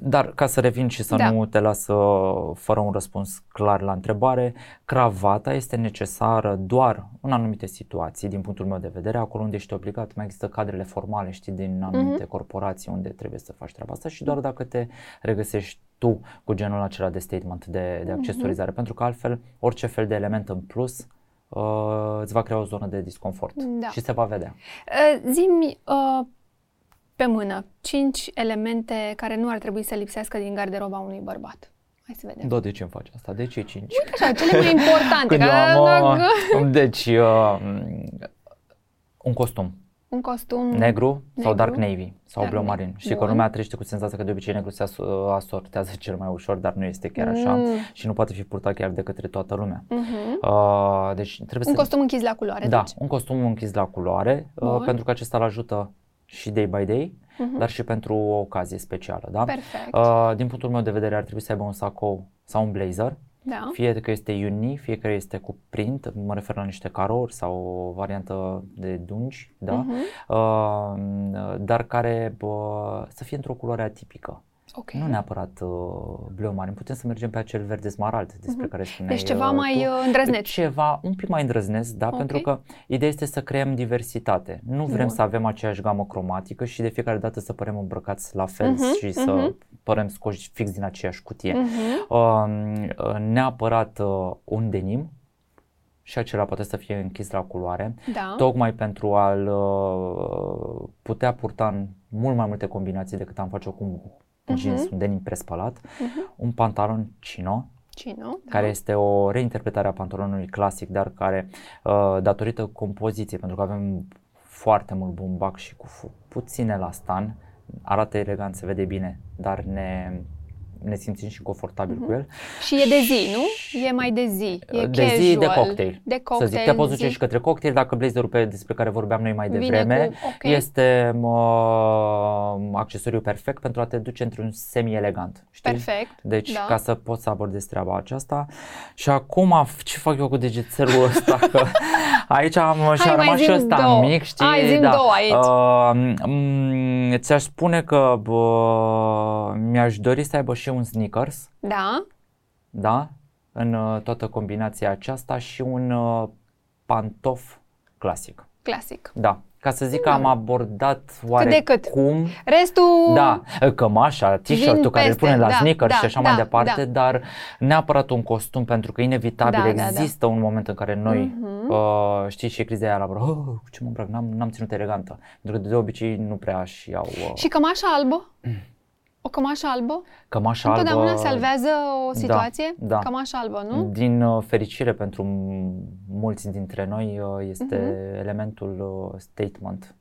Dar ca să revin și să da. nu te las uh, fără un răspuns clar la întrebare, cravata este necesară doar în anumite situații, din punctul meu de vedere, acolo unde ești obligat, mai există cadrele formale, știi, din anumite mm-hmm. corporații unde trebuie să faci treaba asta și doar dacă te regăsești tu cu genul acela de statement de, de mhm. accesorizare, mm-hmm. pentru că altfel orice fel de element în plus uh, îți va crea o zonă de disconfort da. și se va vedea. Uh, zimi, uh, pe mână, cinci elemente care nu ar trebui să lipsească din garderoba unui bărbat. Hai să vedem. Da, de ce îmi faci asta? De ce cinci? Uite așa, cele mai importante. Când am, uh, deci, uh, un costum. Un costum negru, negru sau dark navy sau dark bleu marin. Știi că lumea trăiește cu senzația că de obicei negru se asortează cel mai ușor, dar nu este chiar așa mm. și nu poate fi purtat chiar de către toată lumea. Mm-hmm. Uh, deci trebuie un să... costum închis la culoare. Da, deci. un costum închis la culoare, uh, pentru că acesta îl ajută și day by day, uh-huh. dar și pentru o ocazie specială. Da? Perfect. Uh, din punctul meu de vedere ar trebui să aibă un sacou sau un blazer, da. fie că este uni, fie că este cu print, mă refer la niște carouri sau o variantă de dungi, da? Uh-huh. Uh, dar care uh, să fie într-o culoare atipică. Okay. Nu neapărat uh, bleu marin, putem să mergem pe acel verde smarald despre uh-huh. care spuneai Deci ceva uh, mai uh, îndrăzneț. Ceva un pic mai îndrăzneț, da, okay. pentru că ideea este să creăm diversitate. Nu vrem Bun. să avem aceeași gamă cromatică și de fiecare dată să părem îmbrăcați la fel uh-huh. și uh-huh. să părem scoși fix din aceeași cutie. Uh-huh. Uh, neapărat uh, un denim, și acela poate să fie închis la culoare, da. tocmai pentru a-l uh, putea purta în mult mai multe combinații decât am face-o cu uh-huh. jeans, un denim prespălat, uh-huh. un pantalon chino, Chino, care da. este o reinterpretare a pantalonului clasic, dar care, uh, datorită compoziției, pentru că avem foarte mult bumbac și cu puțin elastan, arată elegant, se vede bine, dar ne ne simțim și confortabil mm-hmm. cu el. Și e de zi, nu? E mai de zi, e De casual, zi, de cocktail. De cocktail să zic, te poți duce și către cocktail, dacă blazerul pe, despre care vorbeam noi mai devreme, cu, okay. este uh, accesoriu perfect pentru a te duce într-un semi-elegant. Știi? Perfect, Deci, da. ca să poți să abordezi treaba aceasta. Și acum, ce fac eu cu degețelul ăsta? Că aici am și-a rămas și ăsta două. mic, știi? Hai, zim da. două aici. Uh, ți-aș spune că uh, mi-aș dori să aibă și și un sneakers. Da. Da, în uh, toată combinația aceasta și un uh, pantof clasic. Clasic. Da. Ca să zic că am abordat oare cât de cât. cum... Restul... Da, cămașa, t-shirt-ul care îl pune la da, sneakers da, și așa da, mai departe, da. dar neapărat un costum, pentru că inevitabil da, există da, da. un moment în care noi, uh-huh. uh, știți, și criza aia la bro, oh, ce mă îmbrac, n-am, n-am ținut elegantă. Pentru că de obicei nu prea și iau... Uh... Și cămașa albă? O cămașă albă? Cămașa albă... Întotdeauna albă... salvează o da, situație? Da, da. Cămașa albă, nu? Din uh, fericire pentru mulți dintre noi uh, este uh-huh. elementul uh, statement.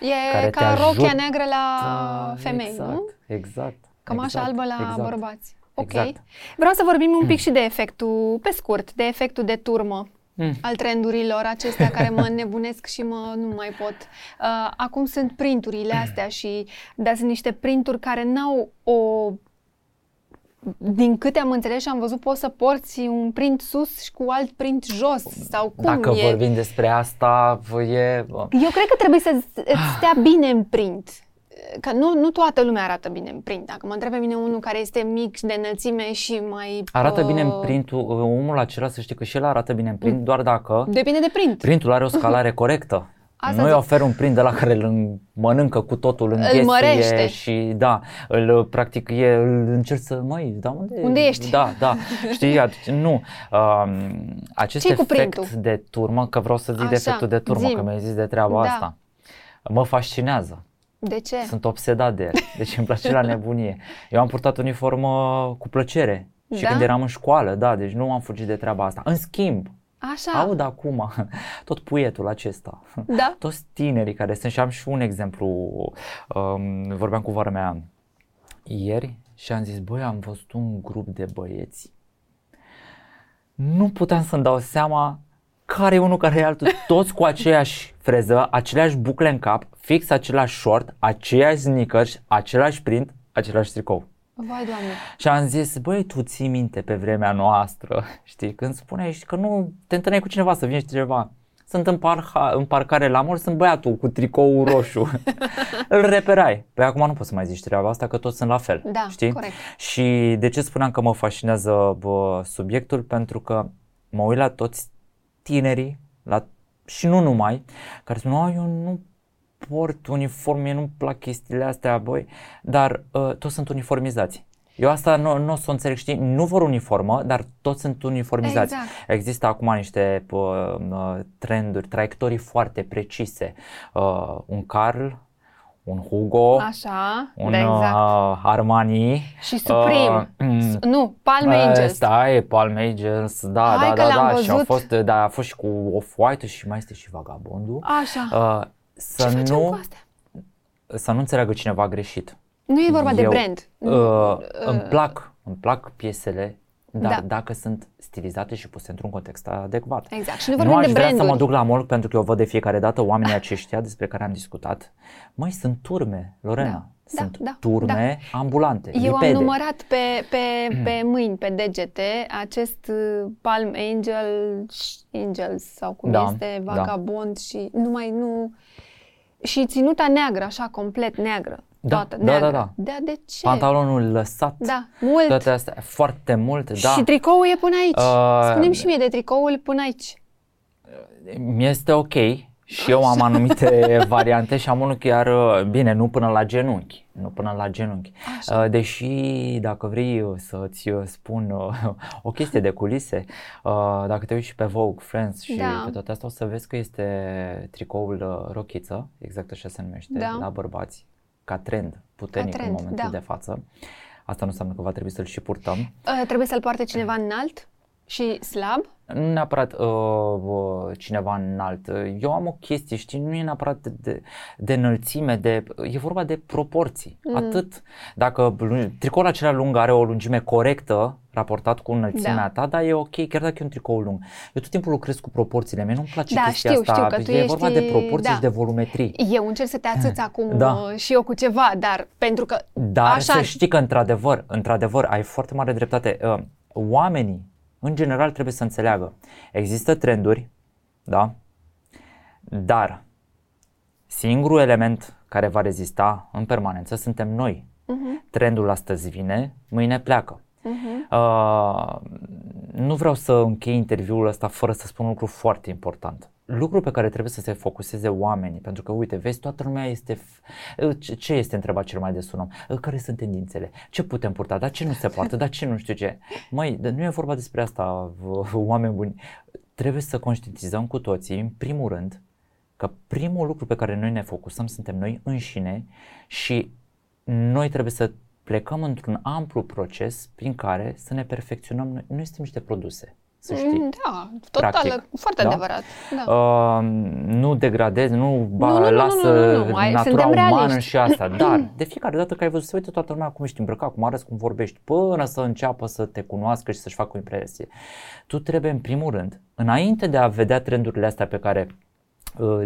E care ca te rochia neagră la da, femei, exact, nu? Exact. Cămașa exact, albă la exact. bărbați. Ok. Exact. Vreau să vorbim un pic și de efectul, pe scurt, de efectul de turmă mm. al trendurilor acestea care mă nebunesc și mă nu mai pot. Uh, acum sunt printurile astea și da, sunt niște printuri care n-au o din câte am înțeles și am văzut, poți să porți un print sus și cu alt print jos sau cum Dacă e? vorbim despre asta, e... Eu cred că trebuie să îți stea bine în print. Că nu, nu toată lumea arată bine în print. Dacă mă întrebe mine unul care este mic de înălțime și mai... Arată bine în uh, printul, omul acela să știe că și el arată bine în print, doar dacă Depinde de print. printul are o scalare corectă. Asta nu îi zic. ofer un print de la care îl mănâncă cu totul în Îl chestie mărește. și da, îl practic e, îl încerc să, măi, da, unde, Unde ești? Da, da, știi, atunci, nu. Um, acest Ce-i cu efect printul? de turmă, că vreau să zic de Așa, efectul de turmă, zi-mi. că mi-ai zis de treaba Da. asta, mă fascinează. De ce? Sunt obsedat de el. Deci îmi place la nebunie. Eu am purtat uniformă cu plăcere. Și Da? când eram în școală, da, deci nu am fugit de treaba asta. În schimb, Așa. aud acum tot puietul acesta. Da? Toți tinerii care sunt și am și un exemplu, um, vorbeam cu vara mea ieri și am zis, băi, am văzut un grup de băieți. Nu puteam să-mi dau seama care e unul, care e altul, toți cu aceeași freză, aceleași bucle în cap, fix același short, aceiași sneakers, același print, același tricou. Vai, Doamne. Și am zis, băi, tu ții minte pe vremea noastră, știi, când spuneai că nu te întâlneai cu cineva să vine și cineva. Sunt în, parha, în parcare la mor, sunt băiatul cu tricou roșu. Îl reperai. Pe acum nu poți să mai zici treaba asta, că toți sunt la fel. Da, știi? corect. Și de ce spuneam că mă fascinează bă, subiectul? Pentru că mă uit la toți tinerii, la, și nu numai, care spun, "A, eu nu port uniform, mie nu-mi plac chestiile astea, băi, dar uh, toți sunt uniformizați. Eu asta nu, nu o să o înțeleg, știi, nu vor uniformă, dar toți sunt uniformizați. Exact. Există acum niște uh, uh, trenduri, traiectorii foarte precise. Uh, un Carl, un Hugo, Așa, un da, exact. uh, Armani. Și Supreme. Uh, mm, S- nu, Palm Uh, Angels. Stai, Palm Angels, da, Hai da, că da, l-am da, și au văzut. fost, da, a fost și cu Off-White și mai este și Vagabondul. Așa. Uh, Ce să facem nu, cu astea? să nu înțeleagă cineva greșit. Nu e vorba de Eu, brand. Uh, îmi plac, îmi plac piesele, dar Da. dacă sunt stilizate și puse într-un context adecvat. Exact. Și nu Nu vorbim aș de vrea să branduri. mă duc la mall pentru că eu văd de fiecare dată oamenii aceștia despre care am discutat. Măi, sunt turme, Lorena. Da, Sunt da, da, turme ambulante, Eu lipede. am numărat pe, pe, pe mâini, pe degete, acest uh, Palm Angel, Angels sau cum Da, este, da. Vagabond și numai nu... Și ținuta neagră, așa, complet neagră. Da, toată da, neagră. da, da. Da, de ce? Pantalonul lăsat, Da, mult. toate astea, foarte mult, da. Și tricoul e până aici. Uh, Spune-mi și mie de tricoul până aici. Mi este ok și eu am anumite variante și am unul chiar, uh, bine, nu până la genunchi, nu până la genunchi. Așa. Uh, Deși, dacă vrei uh, să-ți uh, spun uh, o chestie de culise, uh, dacă te uiți și pe Vogue, Friends și Da. pe toate astea, o să vezi că este tricoul uh, rochiță, exact așa se numește, Da. la bărbați, ca trend puternic trend, în momentul da. de față. Asta nu înseamnă că va trebui să-l și purtăm. Uh, trebuie să-l poarte cineva înalt și slab. Nu neapărat uh, uh, cineva înalt. Eu am o chestie, știi, nu e neapărat de, de, de înălțime, de, e vorba de proporții. Mm. Atât. Dacă lu- tricoul acela lung are o lungime corectă raportat cu înălțimea Da. ta, dar e ok, chiar dacă e un tricou lung. Eu tot timpul lucrez cu proporțiile mele, nu-mi place Da, chestia știu, asta. știu că tu e ești- vorba de proporții da. și de volumetrii. Eu încerc să te ațâți acum Da. uh, și eu cu ceva, dar pentru că Dar așa... să știi că într-adevăr, într-adevăr, ai foarte mare dreptate. Uh, Oamenii, în general, trebuie să înțeleagă. Există trenduri, da? Dar singurul element care va rezista în permanență suntem noi. Mhm, Trendul astăzi vine, mâine pleacă. mhm. Uh, nu vreau să închei interviul ăsta fără să spun un lucru foarte important. Lucru pe care trebuie să se focuseze oamenii, pentru că uite, vezi, toată lumea este... f- Ce, ce este întrebat cel mai des un om? Uh, Care sunt tendințele? Ce putem purta? Dar ce nu se poartă? Dar ce nu știu ce? Măi, dar nu e vorba despre asta, v- oameni buni. Trebuie să conștientizăm cu toții, în primul rând, că primul lucru pe care noi ne focusăm suntem noi înșine și noi trebuie să plecăm într-un amplu proces prin care să ne perfecționăm noi. Noi suntem niște produse, să știi. Mm, Da, total, Practic, foarte da? adevărat. Da. Uh, nu degradezi, nu, ba, Nu, nu, nu, lasă nu, nu, nu, ai- natura suntem umană realiști. și asta. Dar de fiecare dată că ai văzut, se uită toată lumea cum ești îmbrăcat, cum arăți, cum vorbești, până să înceapă să te cunoască și să-și facă o impresie. Tu trebuie în primul rând, înainte de a vedea trendurile astea pe care uh,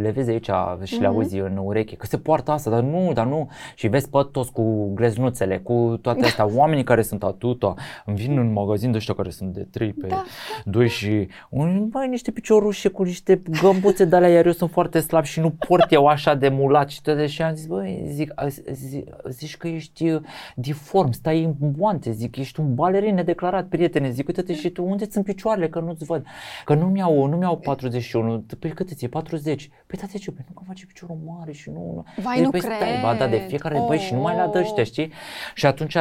le vezi aici și Mhm. le auzi în ureche, că se poartă asta, dar nu, dar nu. Și vezi pe toți cu gleznuțele, cu toate astea, oamenii care sunt atâta, îmi vin în magazin de ăștia care sunt de 3 pe Da. 2 și un, băi, niște piciorușe cu niște gămbuțe de alea, iar eu sunt foarte slab și nu port eu așa de mulat. Și toate și am zis, băi, zic, a- zi, zici că ești uh, deform, stai în boante, zic, ești un balerin nedeclarat, prietene, zic, uite-te și tu, unde sunt picioarele, că nu-ți văd, că nu-mi iau, nu-mi iau 41, păi cât ți 40, păi tati, ce, păi nu că face piciorul mare și nu, nu. Vai, Zic, nu păi stai, ba, da, de cred. fiecare, băi, și nu mai la Oh. dăște, știi? Și atunci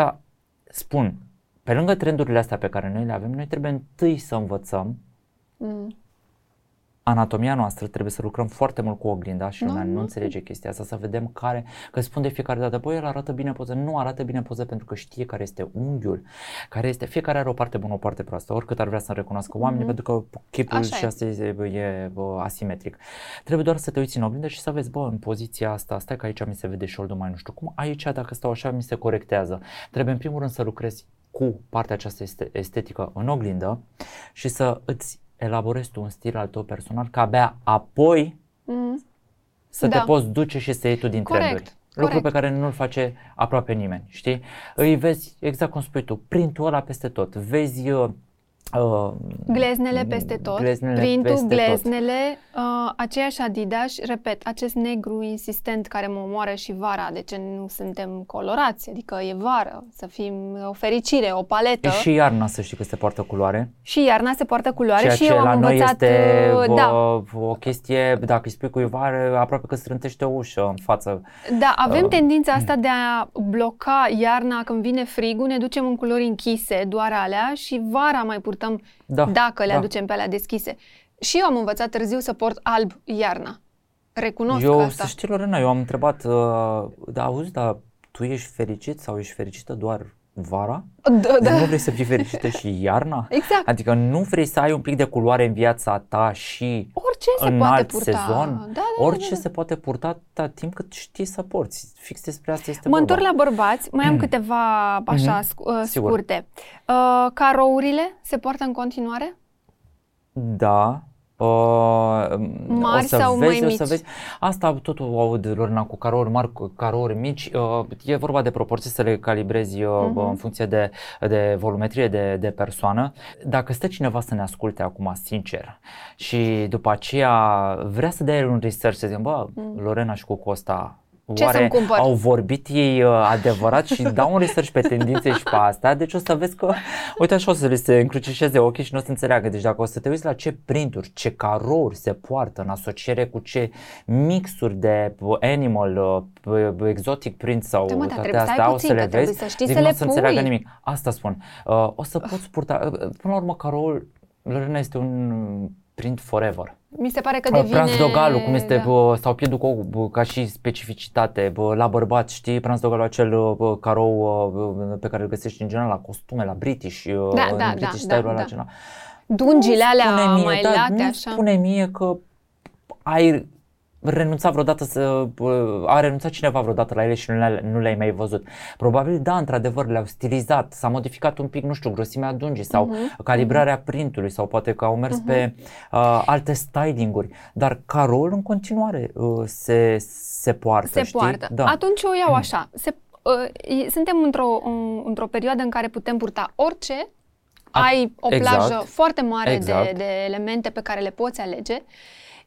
spun, pe lângă trendurile astea pe care noi le avem, noi trebuie întâi să învățăm Mm. Anatomia noastră, trebuie să lucrăm foarte mult cu oglinda și lumea nu Normal. înțelege chestia asta, să vedem care, că spun de fiecare dată, băi, el arată bine poză, nu arată bine poză pentru că știe care este unghiul, care este, fiecare are o parte bună, o parte proastă, oricât ar vrea să recunoască oamenii, Mhm. pentru că chipul Așa și e. asta e, e bă, asimetric. Trebuie doar să te uiți în oglindă și să vezi, bă, în poziția asta, stai că aici mi se vede șoldul mai nu știu cum, aici dacă stau așa mi se corectează. Trebuie în primul rând să lucrezi cu partea aceasta este- estetică în oglindă și să îți elaborezi tu un stil al tău personal, ca abia apoi Mm. să Da. te poți duce și să iei tu din Corect, trenduri. Lucru corect. pe care nu-l face aproape nimeni, știi? Îi vezi, exact cum spui tu, printul ăla peste tot, vezi uh, uh, Gleznele peste tot, gleznele printul, peste tot. gleznele, uh, aceeași Adidas, repet, acest negru insistent care mă omoară și vara, de ce nu suntem colorați, adică e vară, să fim o fericire, o paletă. E și iarna să știi că se poartă culoare. Și iarna se poartă culoare Ceea și ce eu am la noi învățat, este uh, bă, da, o chestie, dacă îi spui cuiva, are aproape că strântește o ușă în față. da, avem Uh, tendința asta de a bloca iarna când vine frigul, ne ducem în culori închise, doar alea, și vara mai purtăm, Da, dacă le da. aducem pe alea deschise. Și eu am învățat târziu să port alb iarna. Recunosc eu, asta. să știi, Lorena, eu am întrebat, uh, da, auzi, dar tu ești fericit sau ești fericită doar vara? Da, Deci da. nu vrei să fii fericită și iarna? Exact. Adică nu vrei să ai un pic de culoare în viața ta și Orice se în poate alt purta. sezon? Da, da, orice da, da. se poate purta atâta timp cât știi să porți. Fix despre asta este Mă vorba. întorc la bărbați, mai am câteva așa Mhm. sc- uh, Sigur. scurte. Uh, carourile se poartă în continuare? Da. Uh, Mari o să sau vezi, mai o să mici? vezi. Asta totul aud, Lorena, cu carouri mari, cu carouri mici. Uh, e vorba de proporții să le calibrezi uh, Mhm. în funcție de, de volumetrie de, de persoană. Dacă stă cineva să ne asculte acum, sincer, și după aceea vrea să dea el un research, să zic, bă, Lorena și cu Costa, Mm. Ce Oare să-mi cumpăr? au vorbit ei uh, adevărat și dau un research pe tendințe și pe asta, deci o să vezi că, uite așa o să le se încrucișeze ochii și nu o să înțeleagă. Deci dacă o să te uiți la ce printuri, ce carouri se poartă în asociere cu ce mixuri de uh, animal, uh, uh, exotic print sau Da, mă, dar toate trebuie să ai astea, o puțin, să le că trebuie vezi, să știi zic, să nu le o să înțeleagă pui. nimic. Asta spun. Uh, o să poți purta, uh, până la urmă caroul, Lorena este un print forever. Mi se pare că Uh, devine... Transdogalul, cum este da. bă, sau piedul cu ou, bă, ca și specificitate bă, la bărbați, știi, transdogalul acel bă, carou bă, pe care îl găsești în general la costume, la British, uh, Da, în da, British da, style-ul da, ăla da. acela. Dungile alea Spune mie, mai da, late, nu așa. spune mie că ai renunțat vreodată să, bă, a renunțat cineva vreodată la ele și nu, le, nu le-ai mai văzut. Probabil da, într-adevăr, le-au stilizat, s-a modificat un pic, nu știu, grosimea dungii sau Mhm, calibrarea printului sau poate că au mers pe uh, alte stylinguri, dar carol în continuare uh, se, se poartă, se știi? poartă. Da. Atunci o iau așa. Se, uh, e- suntem într-o, um, într-o perioadă în care putem purta orice. A- Ai o exact. plajă foarte mare Exact. de, de elemente pe care le poți alege.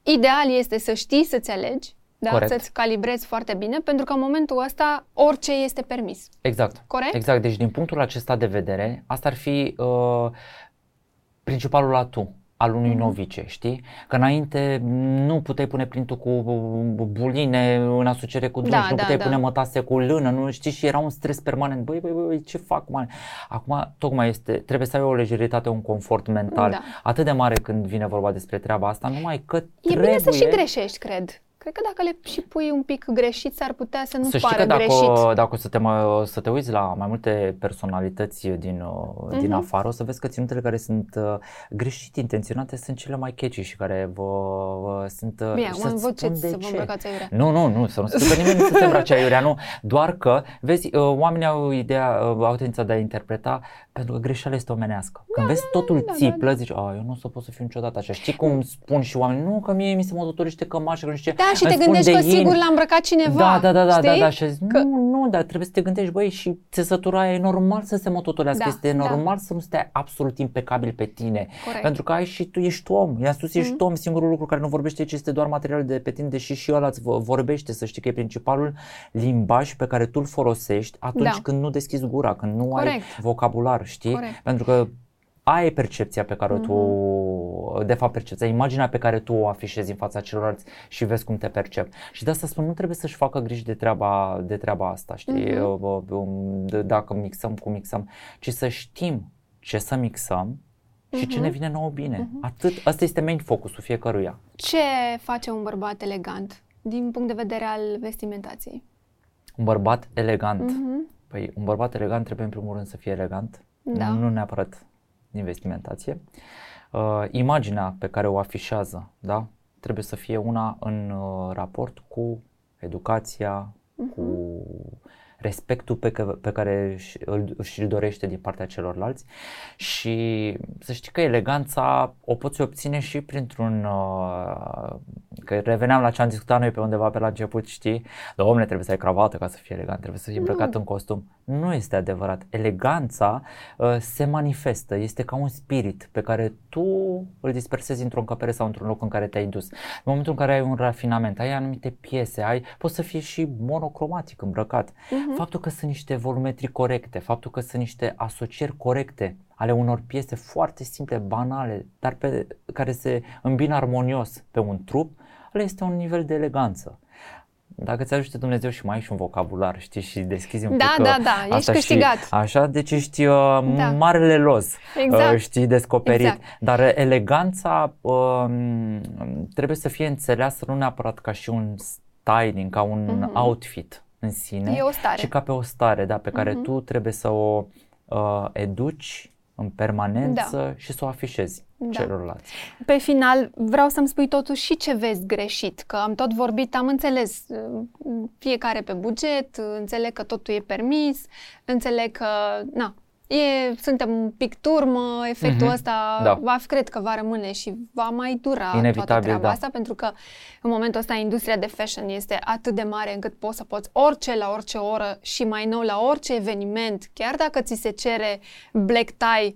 Ideal este să știi să-ți alegi, da? Corect. să-ți calibrezi foarte bine, pentru că în momentul ăsta orice este permis. Exact. Corect? Exact. Deci din punctul acesta de vedere, asta ar fi uh, principalul atu al unui Mhm. novice, știi? Că înainte nu puteai pune printul cu buline în asociere cu dungi, Da, nu da, puteai da. pune mătase cu lână, nu știi, și era un stres permanent. Băi, băi, băi, băi, ce fac, man? Acum, tocmai este, trebuie să ai o lejeritate, un confort mental Da. atât de mare când vine vorba despre treaba asta, numai că E trebuie... bine să și greșești, cred. Cred că dacă le și pui un pic greșit, s-ar putea să nu să pară știi că dacă, greșit. dacă o să te, mă, să te uiți la mai multe personalități din, uh-huh. din Mhm. afară, o să vezi că ținutele care sunt uh, greșit intenționate sunt cele mai catchy și care vă, vă sunt... uh, Bine, și acum să-ți învățați spun de să vă ce. îmbrăcați aiurea. Nu, nu, nu, să nu spui că nimeni nu se îmbrace aiurea, nu. Doar că, vezi, uh, oamenii au ideea, uh, au tendința de a interpreta pentru că greșeala este omenească. Când vezi totul da, da, țiplă, da. zici, a, eu nu o să pot să fiu niciodată așa. Știi cum spun și oamenii, nu, că mie mi se mototoriște cămașa, că nu știu ce. Da, și Îmi te spun gândești de că yin. sigur l-a îmbrăcat cineva. Da, da, da, da, știi? da, da, și zic, Că- nu, nu, dar trebuie să te gândești, băi, și țesătura e normal să se mototolească, Da, este da. normal să nu stai absolut impecabil pe tine, Corect. pentru că ai și tu ești om, i-am spus, ești Mhm. om, singurul lucru care nu vorbește aici este doar materialul de pe tine, deși și ăla îți vo- vorbește, să știi că e principalul limbaj pe care tu îl folosești atunci Da. când nu deschizi gura, când nu ai Corect. vocabular, știi? Corect. Pentru că aia e percepția pe care tu, Mhm. de fapt percepția, imaginea pe care tu o afișezi în fața celorlalți și vezi cum te percep. Și de asta spun, nu trebuie să-și facă griji de treaba, de treaba asta, știi, Mhm. uh, uh, de, dacă mixăm, cum mixăm, ci să știm ce să mixăm și ce Mhm. ne vine nouă bine. Atât, asta este main focusul fiecăruia. Ce face un bărbat elegant din punct de vedere al vestimentației? Un bărbat elegant. Mhm. Păi un bărbat elegant trebuie în primul rând să fie elegant, Da. nu neapărat din vestimentație. Uh, imaginea pe care o afișează, da, trebuie să fie una în uh, raport cu educația, Mhm. cu respectul pe, că, pe care și- îl, și-l dorește din partea celorlalți și să știi că eleganța o poți obține și printr-un, uh, că reveneam la ce am discutat noi pe undeva pe la început, știi, domne, trebuie să ai cravată ca să fii elegant, trebuie să fii îmbrăcat Nu. în costum. Nu este adevărat. Eleganța uh, se manifestă, este ca un spirit pe care tu îl dispersezi într-o încăpere sau într-un loc în care te-ai dus. În momentul în care ai un rafinament, ai anumite piese, ai, poți să fii și monocromatic îmbrăcat. Mhm. Faptul că sunt niște volumetri corecte, faptul că sunt niște asocieri corecte ale unor piese foarte simple, banale, dar pe, care se îmbină armonios pe un trup, ăla este un nivel de eleganță. Dacă ți ajute Dumnezeu și mai ai și un vocabular, știi, și deschizi un Da, pic da, uh, da, ești asta câștigat. Și, așa, deci ești uh, Da. marele loz, Exact. uh, știi, descoperit. Exact. Dar eleganța uh, trebuie să fie înțeleasă nu neapărat ca și un styling, ca un Mhm. outfit în sine, E o stare. ci ca pe o stare, da, pe care Mhm. tu trebuie să o uh, educi în permanență și să o afișezi Da. celorlalți. Pe final, vreau să-mi spui totuși și ce vezi greșit, că am tot vorbit, am înțeles, uh, fiecare pe buget, uh, înțeleg că totul e permis, înțeleg că, na, e, suntem un pic turmă, efectul Mhm, ăsta da. va, cred că va rămâne și va mai dura toată Inevitabil, treaba da. asta, pentru că în momentul ăsta industria de fashion este atât de mare încât poți să poți orice la orice oră și mai nou la orice eveniment, chiar dacă ți se cere black tie, uh,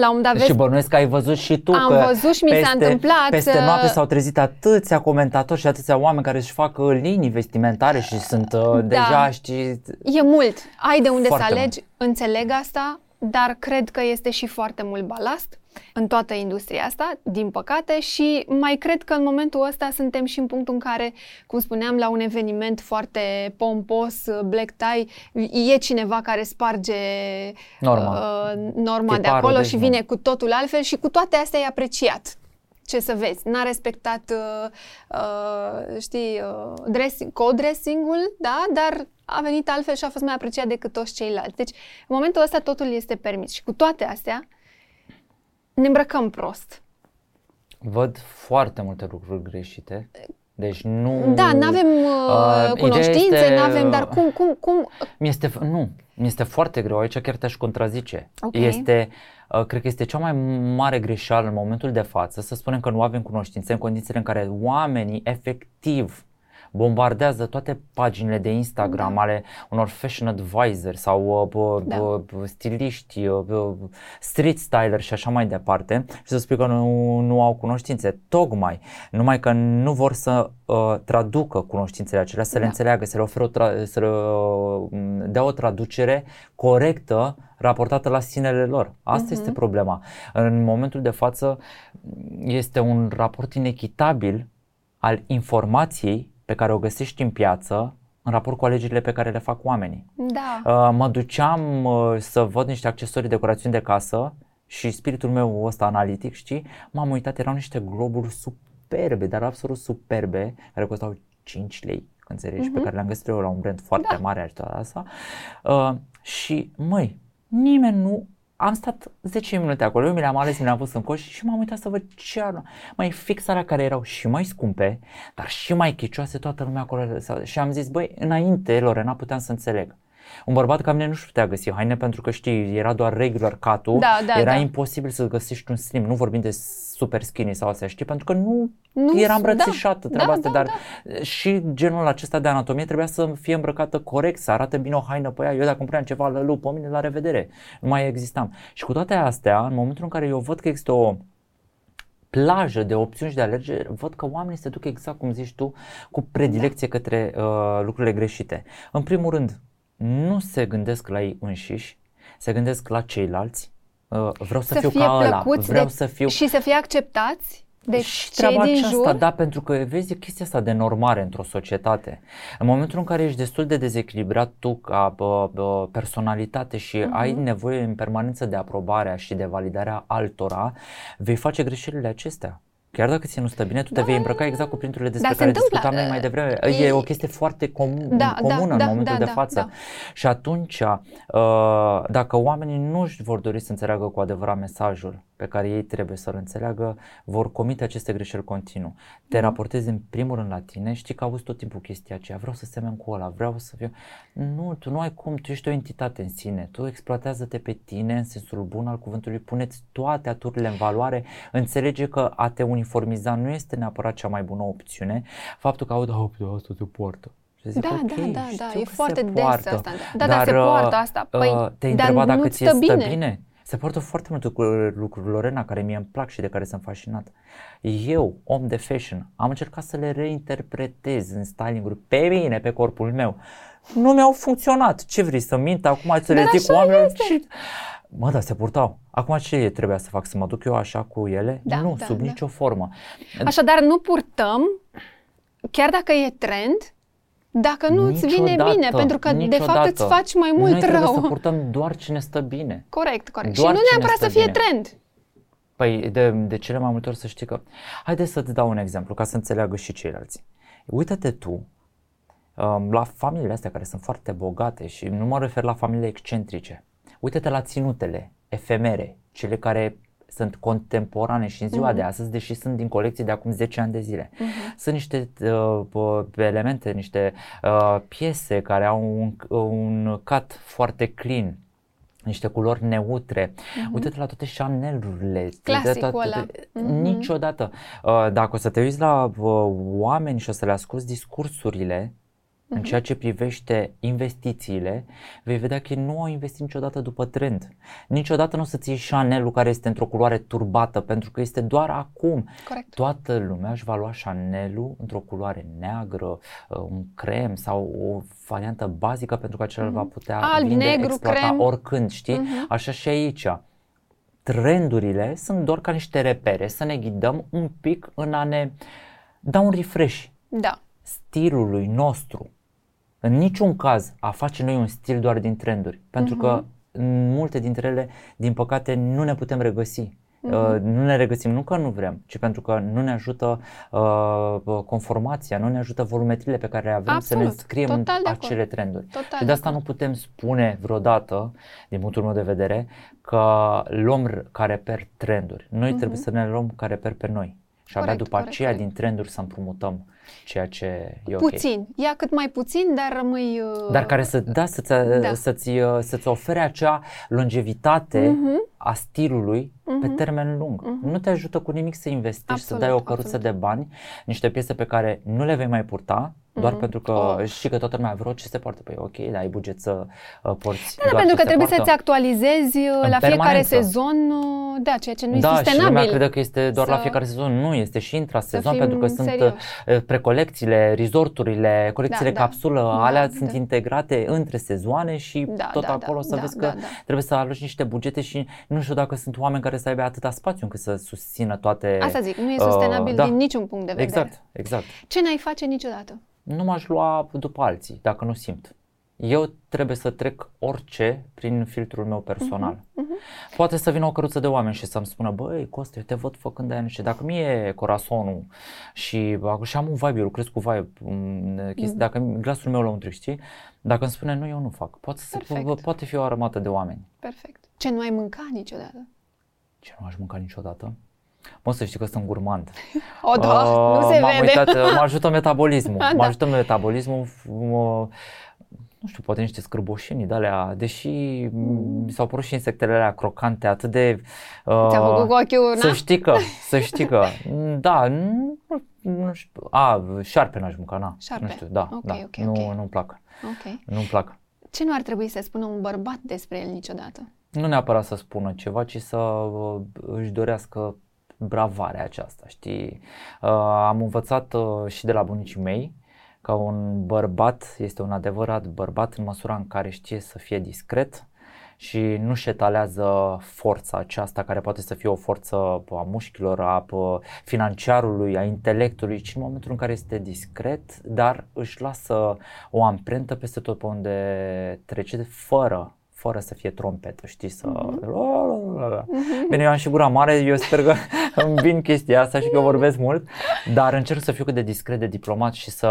la un dat vezi Și bănuiesc că ai văzut și tu Am că văzut și mi s-a peste, întâmplat Peste să- noapte s-au trezit atâția comentatori și atâția oameni care își fac uh, linii vestimentare și sunt uh, deja, știi, E mult. Ai de unde Foarte să alegi, înțeleg asta, dar cred că este și foarte mult balast în toată industria asta, din păcate, și mai cred că în momentul ăsta suntem și în punctul în care, cum spuneam, la un eveniment foarte pompos, black tie, e cineva care sparge Norma. uh, norma de Tiparul, acolo deci și nu. vine cu totul altfel și cu toate astea e apreciat. Ce să vezi, n-a respectat, uh, uh, știi, uh, dressing, co-dressing-ul, da, dar a venit altfel și a fost mai apreciat decât toți ceilalți. Deci, în momentul ăsta totul este permis și cu toate astea ne îmbrăcăm prost. văd foarte multe lucruri greșite. Deci nu... Da, nu avem uh, Uh, cunoștințe, ideea este, nu avem, dar uh, cum, cum, cum, Mi-este, f- nu, mi-este foarte greu, aici chiar te-aș contrazice. Ok. Este, uh, cred că este cea mai mare greșeală în momentul de față să spunem că nu avem cunoștințe în condițiile în care oamenii efectiv bombardează toate paginile de Instagram Da. ale unor fashion advisor sau uh, b- Da. b- stiliști, uh, b- street styler și așa mai departe și să spui că nu, nu au cunoștințe. Tocmai, numai că nu vor să uh, traducă cunoștințele acelea, să le Da. înțeleagă, să le oferă o tra- să le uh, dea o traducere corectă raportată la sinele lor. Asta Mhm. este problema. În momentul de față este un raport inechitabil al informației pe care o găsești în piață în raport cu alegerile pe care le fac oamenii. da, Uh, mă duceam uh, să văd niște accesorii decorațiuni de casă și spiritul meu ăsta analitic, știi, m-am uitat, erau niște globuri superbe, dar absolut superbe, care costau 5 lei, înțelegi, uh-huh. pe Mhm. care le-am găsit eu la un brand foarte Da. mare și toată asta. Uh, și, măi, nimeni nu am stat 10 minute acolo, eu mi le-am ales, mi le-am pus în coș și m-am uitat să văd ce ar mai fix alea care erau și mai scumpe, dar și mai chicioase, toată lumea acolo. Și am zis, băi, înainte, Lorena, puteam să înțeleg. Un bărbat ca mine nu-și putea găsi haine pentru că știi, era doar regular cut Da, da, era da. imposibil să găsești un slim, nu vorbim de super skinny sau astea, știi, pentru că nu, Nu, era da, îmbrățișată treaba da, asta, da, dar și genul acesta de anatomie trebuia să fie îmbrăcată corect, să arate bine o haină pe ea. Eu dacă îmi puneam ceva lălu pe mine, la revedere, nu mai existam. Și cu toate astea, în momentul în care eu văd că există o plajă de opțiuni și de alegeri, văd că oamenii se duc exact cum zici tu, cu predilecție Da. către uh, lucrurile greșite. În primul rând, nu se gândesc la ei înșiși, se gândesc la ceilalți. Uh, vreau să, să fiu fie ca ăla, plăcuți vreau de, să fiu și să fie acceptați de și cei treaba din aceasta, jur. da, pentru că vezi chestia asta de normare într-o societate. În momentul în care ești destul de dezechilibrat tu ca bă, bă, personalitate și Mhm. ai nevoie în permanență de aprobarea și de validarea altora, vei face greșelile acestea. Chiar dacă ți nu stă bine, tu te Da, vei îmbrăca exact cu printurile despre se care întâmplă. discutam noi mai devreme. E- E, o chestie foarte comun, Da, da, comună da, în momentul da, de da, față. da. Și atunci, uh, dacă oamenii nu își vor dori să înțeleagă cu adevărat mesajul pe care ei trebuie să-l înțeleagă, vor comite aceste greșeli continuu. Te Mhm. raportezi în primul rând la tine, știi că auzi tot timpul chestia aceea, vreau să semen cu ăla, vreau să fiu... Nu, tu nu ai cum, tu ești o entitate în sine, tu exploatează-te pe tine în sensul bun al cuvântului, puneți toate aturile în valoare, înțelege că a te uniformiza nu este neapărat cea mai bună opțiune, faptul că aud, oh, asta te poartă. Și zic, Da, ok, da, da, știu da, e că foarte se des poartă, asta. Da, da, se dar, poartă uh, asta. Păi, uh, te-ai dar întrebat dacă nu-ți ți-e stă stă bine. Bine? Se poartă foarte multe lucruri, lucruri, Lorena, care mie îmi plac și de care sunt fascinat. Eu, om de fashion, am încercat să le reinterpretez în styling-uri pe mine, pe corpul meu. Nu mi-au funcționat. Ce vrei să mint acum să le Dar zic așa oamenilor? este. Ce... Mă, da, se purtau. Acum ce trebuia să fac? Să mă duc eu așa cu ele? Da, nu, da, sub da. nicio formă. Așadar, nu purtăm, chiar dacă e trend, dacă nu îți vine Niciodată, bine, pentru că de niciodată. fapt îți faci mai mult Noi trebuie rău. să purtăm doar ce ne stă bine. Corect, corect. Doar și nu cine neapărat stă să fie bine. trend. Păi de, de cele mai multe ori să știi că... Haideți să-ți dau un exemplu ca să înțeleagă și ceilalți. Uită-te tu um, la familiile astea care sunt foarte bogate și nu mă refer la familiile excentrice. Uită-te la ținutele efemere, cele care sunt contemporane și în ziua Mhm. de astăzi, deși sunt din colecții de acum 10 ani de zile. Sunt niște uh, uh, elemente, niște uh, piese care au un, un cut foarte clean, niște culori neutre. Uite-te la toate Chanel-urile. uite-te la Mhm. Clasicul toate- ăla. Mhm. Niciodată. Uh, Dacă o să te uiți la uh, oameni și o să le asculti discursurile în Mhm. ceea ce privește investițiile, vei vedea că ei nu au investit niciodată după trend. Niciodată nu o să-ți iei Chanel-ul care este într-o culoare turbată, pentru că este doar acum. Corect. Toată lumea își va lua Chanel-ul într-o culoare neagră, uh, un crem sau o variantă bazică pentru că acela va putea Mhm. Alb, vinde, negru, exploata crem. oricând, știi? Mhm. Așa și aici. Trendurile sunt doar ca niște repere, să ne ghidăm un pic în a ne da un refresh Da. stilului nostru. În niciun caz a face noi un stil doar din trenduri, pentru că Mhm. în multe dintre ele, din păcate, nu ne putem regăsi. Mhm. Uh, nu ne regăsim nu că nu vrem, ci pentru că nu ne ajută uh, conformația, nu ne ajută volumetrile pe care le avem să ne Absolut. înscriem Total în de acord. acele trenduri. Total și de de asta acord. nu putem spune vreodată, din punctul meu de vedere, că luăm r- ca reper trenduri. Noi trebuie să ne luăm ca reper pe noi. Și abia Mhm. Corect, după corect, aceea corect. din trenduri să împrumutăm ceea ce e ok. Puțin. Ia cât mai puțin, dar rămâi... uh, Dar care să, da, să-ți, Da. să-ți, uh, să-ți ofere acea longevitate Mhm. a stilului pe Mhm. termen lung. Nu te ajută cu nimic să investești, Absolut, să dai o căruță absolut. de bani, niște piese pe care nu le vei mai purta, doar Mhm. pentru că Oh. știi că toată lumea vreo ce se poartă. Păi ok, dar ai buget să uh, porți Da, da, doar pentru ce că se trebuie poartă. să-ți actualizezi uh, În la fiecare permanență. sezon, uh, da, ceea ce nu e da, și lumea sustenabil. crede că este doar la Să- fiecare sezon. Nu, este și intrasezon fim pentru că sunt serioși. uh, precolecțiile, resorturile, colecțiile Da, da. capsulă, Da, alea da. sunt integrate între sezoane și Da, tot da, acolo da, să da, vezi da, că da. trebuie să aloci niște bugete și nu știu dacă sunt oameni care să aibă atâta spațiu încât să susțină toate... Asta zic, nu e uh, sustenabil da. din niciun punct de vedere. Exact, exact. Ce n-ai face niciodată? Nu m-aș lua după alții, dacă nu simt. Eu trebuie să trec orice prin filtrul meu personal. Uh-huh. Poate să vină o căruță de oameni și să-mi spună, băi, Coste, eu te văd făcând aia, nu știu, dacă mie corazonul și, și am un vibe, eu lucrez cu vibe, chestii, uh-huh. dacă glasul meu la un trick, știi? Dacă îmi spune, nu, eu nu fac. Poate, să, poate fi o armată de oameni. Perfect. Ce nu ai mâncat niciodată? Ce nu aș mânca niciodată? Mă, să știi că sunt gurmand. O, da, uh, nu se m-am vede. Uitat, mă ajută metabolismul. Da. Mă ajută metabolismul. Mă, nu știu, poate niște scârboșenii de alea, deși mm. mi s-au părut și insectele alea crocante, atât de... Uh, Ți-a făcut cu ochiul, Să știi că, să știi că, da, nu, nu știu, a, șarpe n-aș mânca, na, Șarpe. nu știu, da, Ok, da, ok, nu, ok. nu-mi plac, Ok. nu-mi plac. Ce nu ar trebui să spună un bărbat despre el niciodată? Nu neapărat să spună ceva, ci să uh, își dorească bravarea aceasta, știi? Uh, am învățat uh, și de la bunicii mei că un bărbat este un adevărat bărbat în măsura în care știe să fie discret și nu și șetalează forța aceasta care poate să fie o forță a mușchilor, a financiarului, a intelectului, ci în momentul în care este discret, dar își lasă o amprentă peste tot pe unde trece fără fără să fie trompetă, știi, să... Mm-hmm. Bine, eu am și gura mare, eu sper că îmi vin chestia asta și că vorbesc mult, dar încerc să fiu cât de discret, de diplomat și să...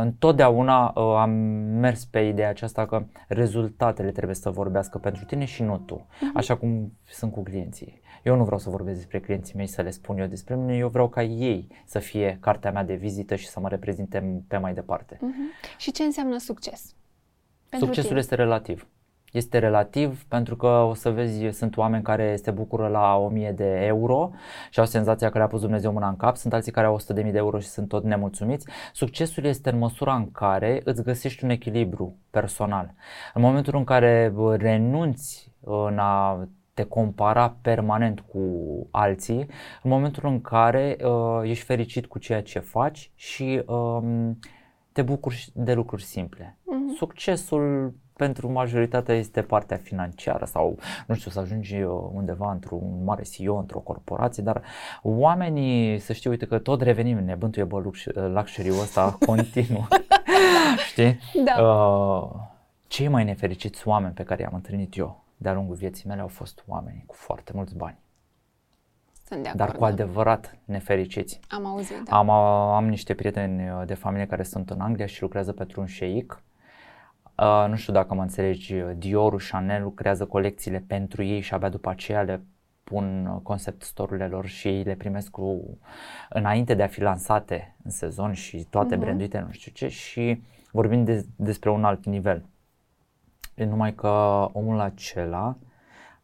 Întotdeauna am mers pe ideea aceasta că rezultatele trebuie să vorbească pentru tine și nu tu, mm-hmm. așa cum sunt cu clienții. Eu nu vreau să vorbesc despre clienții mei, să le spun eu despre mine, eu vreau ca ei să fie cartea mea de vizită și să mă reprezinte pe mai departe. Mm-hmm. Și ce înseamnă succes? Pentru Succesul tine? este relativ este relativ pentru că o să vezi, sunt oameni care se bucură la 1000 de euro și au senzația că le-a pus Dumnezeu mâna în cap, sunt alții care au 100.000 de euro și sunt tot nemulțumiți. Succesul este în măsura în care îți găsești un echilibru personal. În momentul în care renunți în a te compara permanent cu alții, în momentul în care uh, ești fericit cu ceea ce faci și uh, te bucuri de lucruri simple. Mm-hmm. Succesul pentru majoritatea este partea financiară sau, nu știu, să ajungi undeva într-un mare CEO, într-o corporație, dar oamenii, să știu, uite că tot revenim, ne bântuie bă luxury-ul ăsta continuu, știi? Da. Uh, cei mai nefericiți oameni pe care i-am întâlnit eu de-a lungul vieții mele au fost oameni cu foarte mulți bani. Sunt de acord, dar cu adevărat nefericiți. Am auzit, da. Am, am niște prieteni de familie care sunt în Anglia și lucrează pentru un șeic Uh, nu știu dacă mă înțelegi, Dior, Chanel lucrează colecțiile pentru ei și abia după aceea le pun concept store-urile lor și ei le primesc cu, înainte de a fi lansate în sezon și toate uh-huh. branduite, nu știu ce, și vorbim de, despre un alt nivel. E numai că omul acela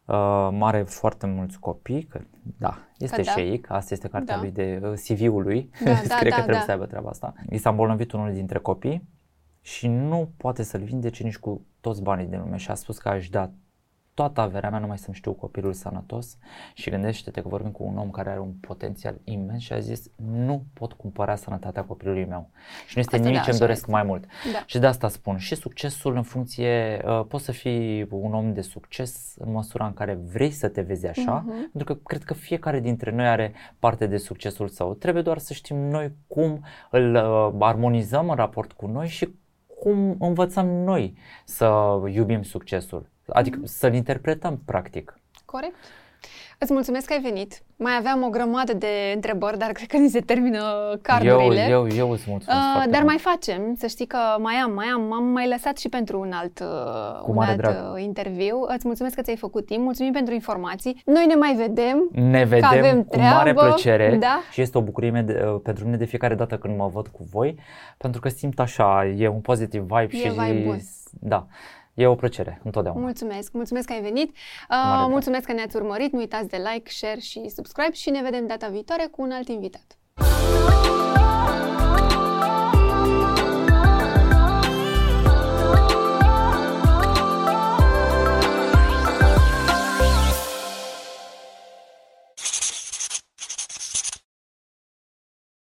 uh, are foarte mulți copii, că da, este că da. șeic, asta este cartea da. lui de uh, CV-ul lui, da, cred da, că da, trebuie da. să aibă treaba asta. I s-a îmbolnăvit unul dintre copii și nu poate să-l vindece nici cu toți banii din lume și a spus că aș da toată averea mea numai să-mi știu copilul sănătos și gândește-te că vorbim cu un om care are un potențial imens și a zis nu pot cumpăra sănătatea copilului meu și nu este Asta nimic da, ce-mi doresc este. mai mult. Da. Și de asta spun și succesul în funcție, uh, poți să fii un om de succes în măsura în care vrei să te vezi așa, Mhm. pentru că cred că fiecare dintre noi are parte de succesul său. Trebuie doar să știm noi cum îl uh, armonizăm în raport cu noi și cum învățăm noi să iubim succesul, adică să-l interpretăm practic. Corect. Îți mulțumesc că ai venit. Mai aveam o grămadă de întrebări, dar cred că ni se termină Eu, cardurile. eu, eu îți mulțumesc Uh, foarte dar mult. mai facem, să știi că mai am, mai am, m-am mai lăsat și pentru un alt, uh, Cu un mare alt drag. uh, interviu. Îți mulțumesc că ți-ai făcut timp, mulțumim pentru informații. Noi ne mai vedem. Ne vedem avem cu mare treabă, plăcere da. și este o bucurie mea de, uh, pentru mine de fiecare dată când mă văd cu voi, pentru că simt așa, e un pozitiv vibe E și vibe bun. da, E o plăcere, întotdeauna. Mulțumesc, mulțumesc că ai venit, uh, mulțumesc că ne-ați urmărit, nu uitați de like, share și subscribe și ne vedem data viitoare cu un alt invitat.